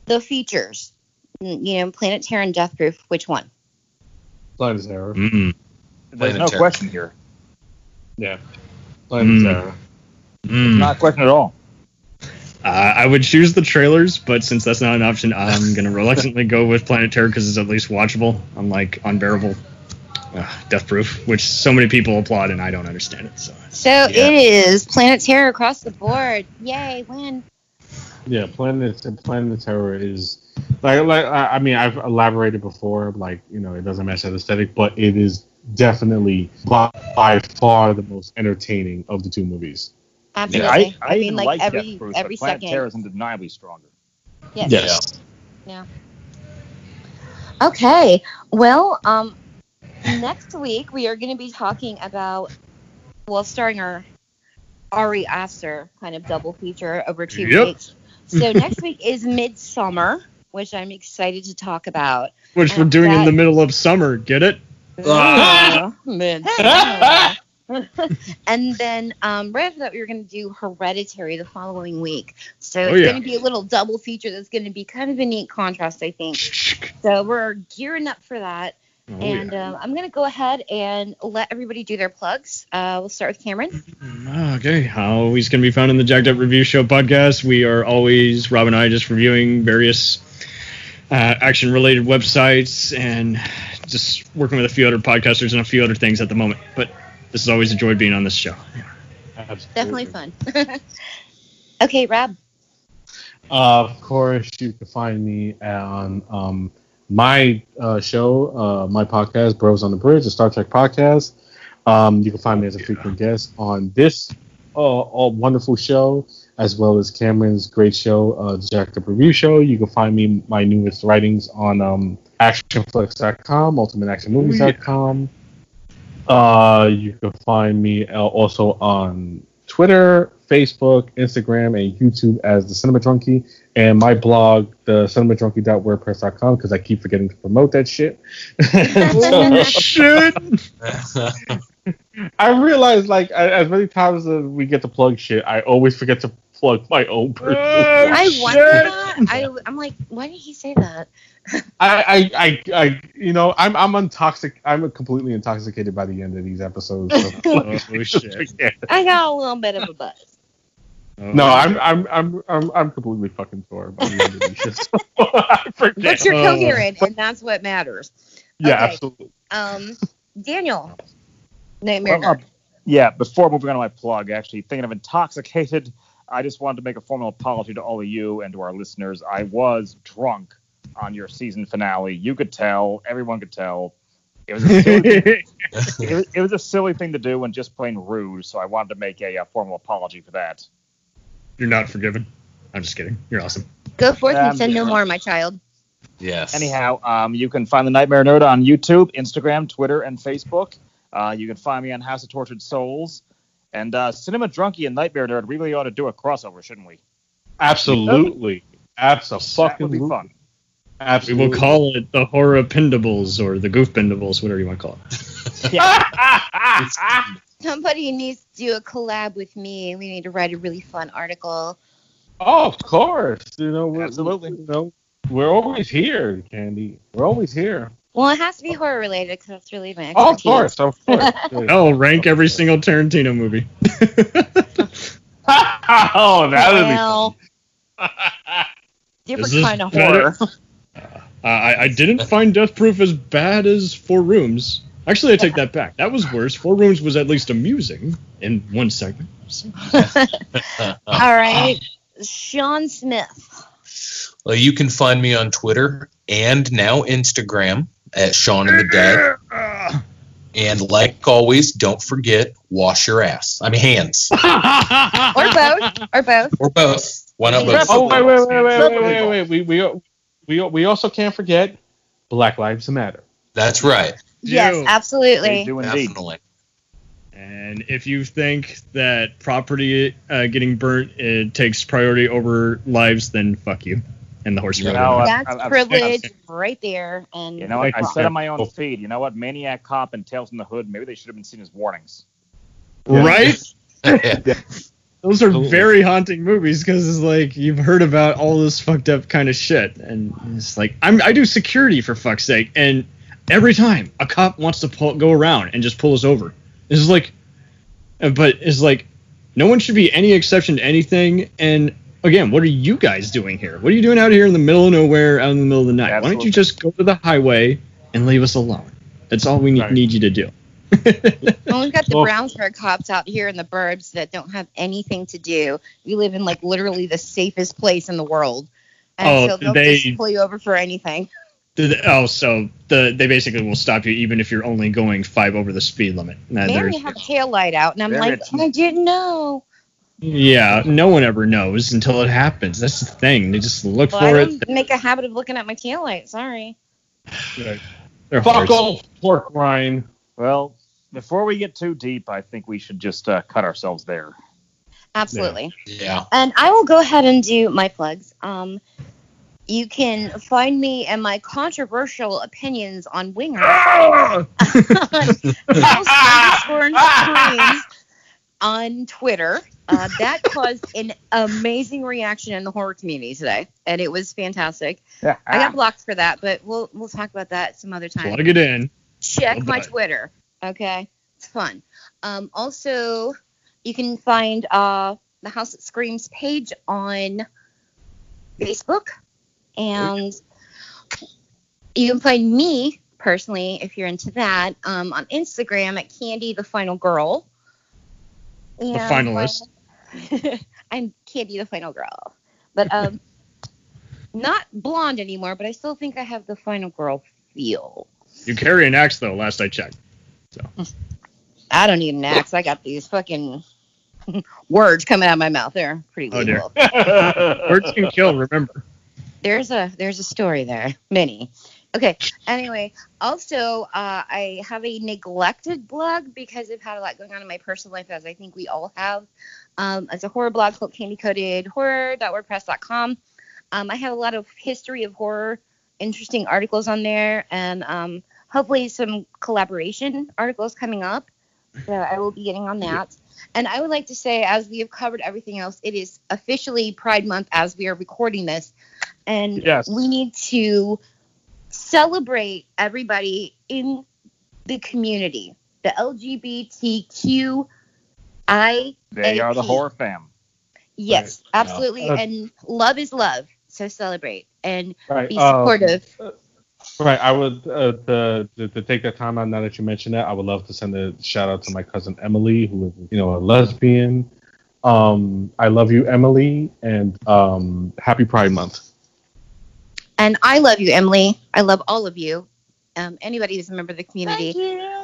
the features, you know, Planet Terror and Death Proof, which one? Planet Terror. Mm, there's Planet no Terror. question here. Yeah. Planet Mm. Terror. mm. Not a question at all. Uh, I would choose the trailers, but since that's not an option, I'm gonna reluctantly go with Planet Terror because it's at least watchable, unlike Unbearable, uh, Death Proof, which so many people applaud and I don't understand it. So So it is Planet Terror across the board. Yay, win. Yeah, Planet Planet Terror is like like I I mean I've elaborated before. Like you know it doesn't match that aesthetic, but it is definitely by, by far the most entertaining of the two movies. Absolutely. I, I, mean, like, like every Death Proof, every but Planet second. Terror is undeniably stronger. Yes. Yeah. Okay. Well, um, next week we are going to be talking about, well, starring our Ari Aster kind of double feature over two Yep. weeks. So next week is Midsommar, which I'm excited to talk about. which we're And doing in the middle of summer. Get it? Ah. And then um, right after that, we were going to do Hereditary the following week. So it's Oh, yeah. going to be a little double feature that's going to be kind of a neat contrast, I think. So we're gearing up for that. Oh, and yeah. um, I'm going to go ahead and let everybody do their plugs. Uh, we'll start with Cameron. Okay, always going to be found in the Jacked Up Review Show podcast. We are always, Rob and I, just reviewing various uh, action related websites and just working with a few other podcasters and a few other things at the moment. But this is always a joy being on this show. Definitely fun. okay, Rob. Uh, of course, you can find me on um, my uh, show, uh, my podcast, Bros on the Bridge, a Star Trek podcast. Um, you can find me as a frequent guest on this uh, all wonderful show, as well as Cameron's great show, uh, the Jacked Up Review Show. You can find me my newest writings on um, ActionFlix.com, UltimateActionMovies.com. Uh, you can find me uh, also on Twitter, Facebook, Instagram, and YouTube as the Cinema Drunkie, and my blog, the cinemadrunkie.wordpress.com, because I keep forgetting to promote that shit. Oh, shit! I realize, like, as many times as we get to plug shit, I always forget to plug my own personal. Oh, I wonder that. I, I'm like, why did he say that? I, I, I, I, you know, I'm, I'm intoxic. I'm completely intoxicated by the end of these episodes. So, Oh, shit. forget. I got a little bit of a buzz. No, I'm, I'm, I'm, I'm, I'm completely fucking sore by the end of these shit. So I forget. But you're Oh. coherent, and that's what matters. yeah, okay. absolutely. Um, Daniel. Nightmare Well, uh, yeah, before moving on to my plug, actually, thinking of intoxicated, I just wanted to make a formal apology to all of you and to our listeners. I was drunk on your season finale. You could tell, everyone could tell. It was a silly, it, was, it was a silly thing to do and just plain rude, so I wanted to make a, uh formal apology for that. You're not forgiven. I'm just kidding. You're awesome. Go forth um, and say no more, my child. yes. Anyhow, um, you can find the Nightmare Nerd on YouTube, Instagram, Twitter, and Facebook. Uh, you can find me on House of Tortured Souls. And uh, Cinema Drunkie and Nightmare Nerd we really ought to do a crossover, shouldn't we? Absolutely. Absolutely. That would Absolutely. be fun. Absolutely. We will call it the Horror Pendables or the Goof Pendables, whatever you want to call it. Somebody needs to do a collab with me. We need to write a really fun article. Oh, of course. You know, we're, Absolutely. You know, we're always here, Candy. We're always here. Well, it has to be horror related because that's really my Oh, of expertise. course, of course. Oh, rank every single Tarantino movie. oh, that would be Well, Is different kind of horror. Uh, I, I didn't find Death Proof as bad as Four Rooms. Actually, I take that back. That was worse. Four Rooms was at least amusing in one segment. All right, Sean Smith. Well, you can find me on Twitter and now Instagram at Sean and the Dead. And like always, don't forget wash your ass. I mean hands Or both. Or both. or both. Why not both? Oh wait, wait, wait, wait, wait, wait, wait. We we we we also can't forget Black Lives Matter. That's right. Yes, You. They absolutely. do indeed. Definitely. And if you think that property uh, getting burnt it takes priority over lives, then fuck you. And the horse You rode know. I- That's I've- I've- privilege right there. And You know what? I Thank said on my own feed, you know what? Maniac Cop and Tales from the Hood, maybe they should have been seen as warnings. right? Yeah. Those are Absolutely. very haunting movies because it's like you've heard about all this fucked up kind of shit, and it's like I'm I do security for fuck's sake, and every time a cop wants to pull, go around and just pull us over, it's like, but it's like no one should be any exception to anything. And again, what are you guys doing here? What are you doing out here in the middle of nowhere, out in the middle of the night? Why don't you just go to the highway and leave us alone? That's all we need, Right. need you to do. Well, we've got the Well- Brownsburg cops out here in the burbs that don't have anything to do. We live in like literally the safest place in the world. And Oh, so they'll they- just pull you over for anything. The- Oh, so the they basically will stop you even if you're only going five over the speed limit. Now, Man, there's- you have a tail light out, and I'm like. I didn't know. Yeah, no one ever knows until it happens. That's the thing. They just look Well, for I it. don't make a habit of looking at my tail light. Sorry. They're Fuck horse. off, pork rind. Well, before we get too deep, I think we should just uh, cut ourselves there. Absolutely. Yeah. And I will go ahead and do my plugs. Um, you can find me and my controversial opinions on Winger. Ah! House underscore screams on Twitter. Uh, that caused an amazing reaction in the horror community today, and it was fantastic. I got blocked for that, but we'll we'll talk about that some other time. Plug it in. Check Oh, my boy. Twitter. Okay, it's fun. Um, also, you can find uh, the House That Screams page on Facebook, and you can find me personally if you're into that um, on Instagram at Candy the Final Girl. The finalist. I'm Candy the Final Girl, but um, not blonde anymore. But I still think I have the Final Girl feel. You carry an axe though. Last I checked. So. I don't need an axe. I got these fucking words coming out of my mouth. They're pretty Oh, dear. Words can kill. Remember. there's a there's a story there. Many. Okay. Anyway, also uh, I have a neglected blog because I've had a lot going on in my personal life, as I think we all have. Um, it's a horror blog called candycodedhorror.wordpress.com. Um, I have a lot of history of horror, interesting articles on there, and um, hopefully some collaboration articles coming up. So I will be getting on that. And I would like to say, as we have covered everything else, it is officially Pride Month as we are recording this. And Yes. we need to celebrate everybody in the community, the LGBTQI. They are the AP. horror fam. Yes, Right. absolutely. Uh, and love is love. So celebrate and Right. be um, supportive. Right. I would uh, to, to to take that time out now that you mentioned that. I would love to send a shout out to my cousin Emily, who is you know a lesbian. Um, I love you, Emily, and um, happy Pride Month. And I love you, Emily. I love all of you. Um, anybody who's a member of the community.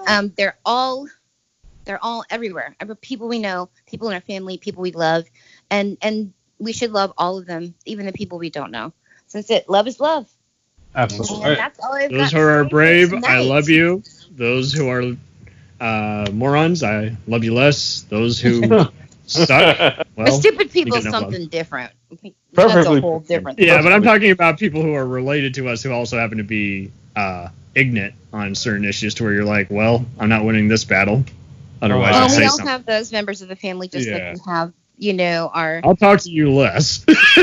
Um, they're all they're all everywhere. Every- People we know, people in our family, people we love, and and we should love all of them, even the people we don't know. Since it love is love. Absolutely. And that's all I've Those got who are to say brave, I love you. Those who are uh, morons, I love you less. Those who suck, The well, stupid people we is love. something different. That's Perfectly a whole different. different. yeah, but I'm talking about people who are related to us who also happen to be uh, ignorant on certain issues to where you're like, well, I'm not winning this battle. Otherwise, Well, I'll we say all something. have those members of the family, just Yeah. like we have you know, our I'll talk to you less.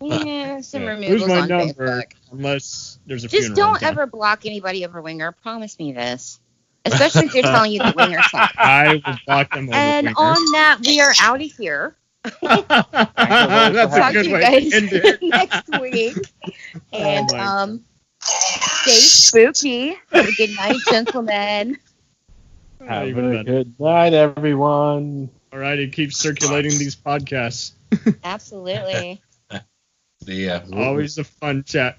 yeah, some Yeah. removals Who's my on number? Facebook. Unless there's a Just don't in town. ever block anybody over Winger. Promise me this. Especially if they're telling you the Winger song. I will block them over. And Winger. on that, we are out of here. That's a Talk to good you way guys to end it. next week. And my um, stay spooky. Have a good night, gentlemen. Not Have a better. good night, everyone. All right, it keeps circulating these podcasts. Absolutely. yeah. Always a fun chat.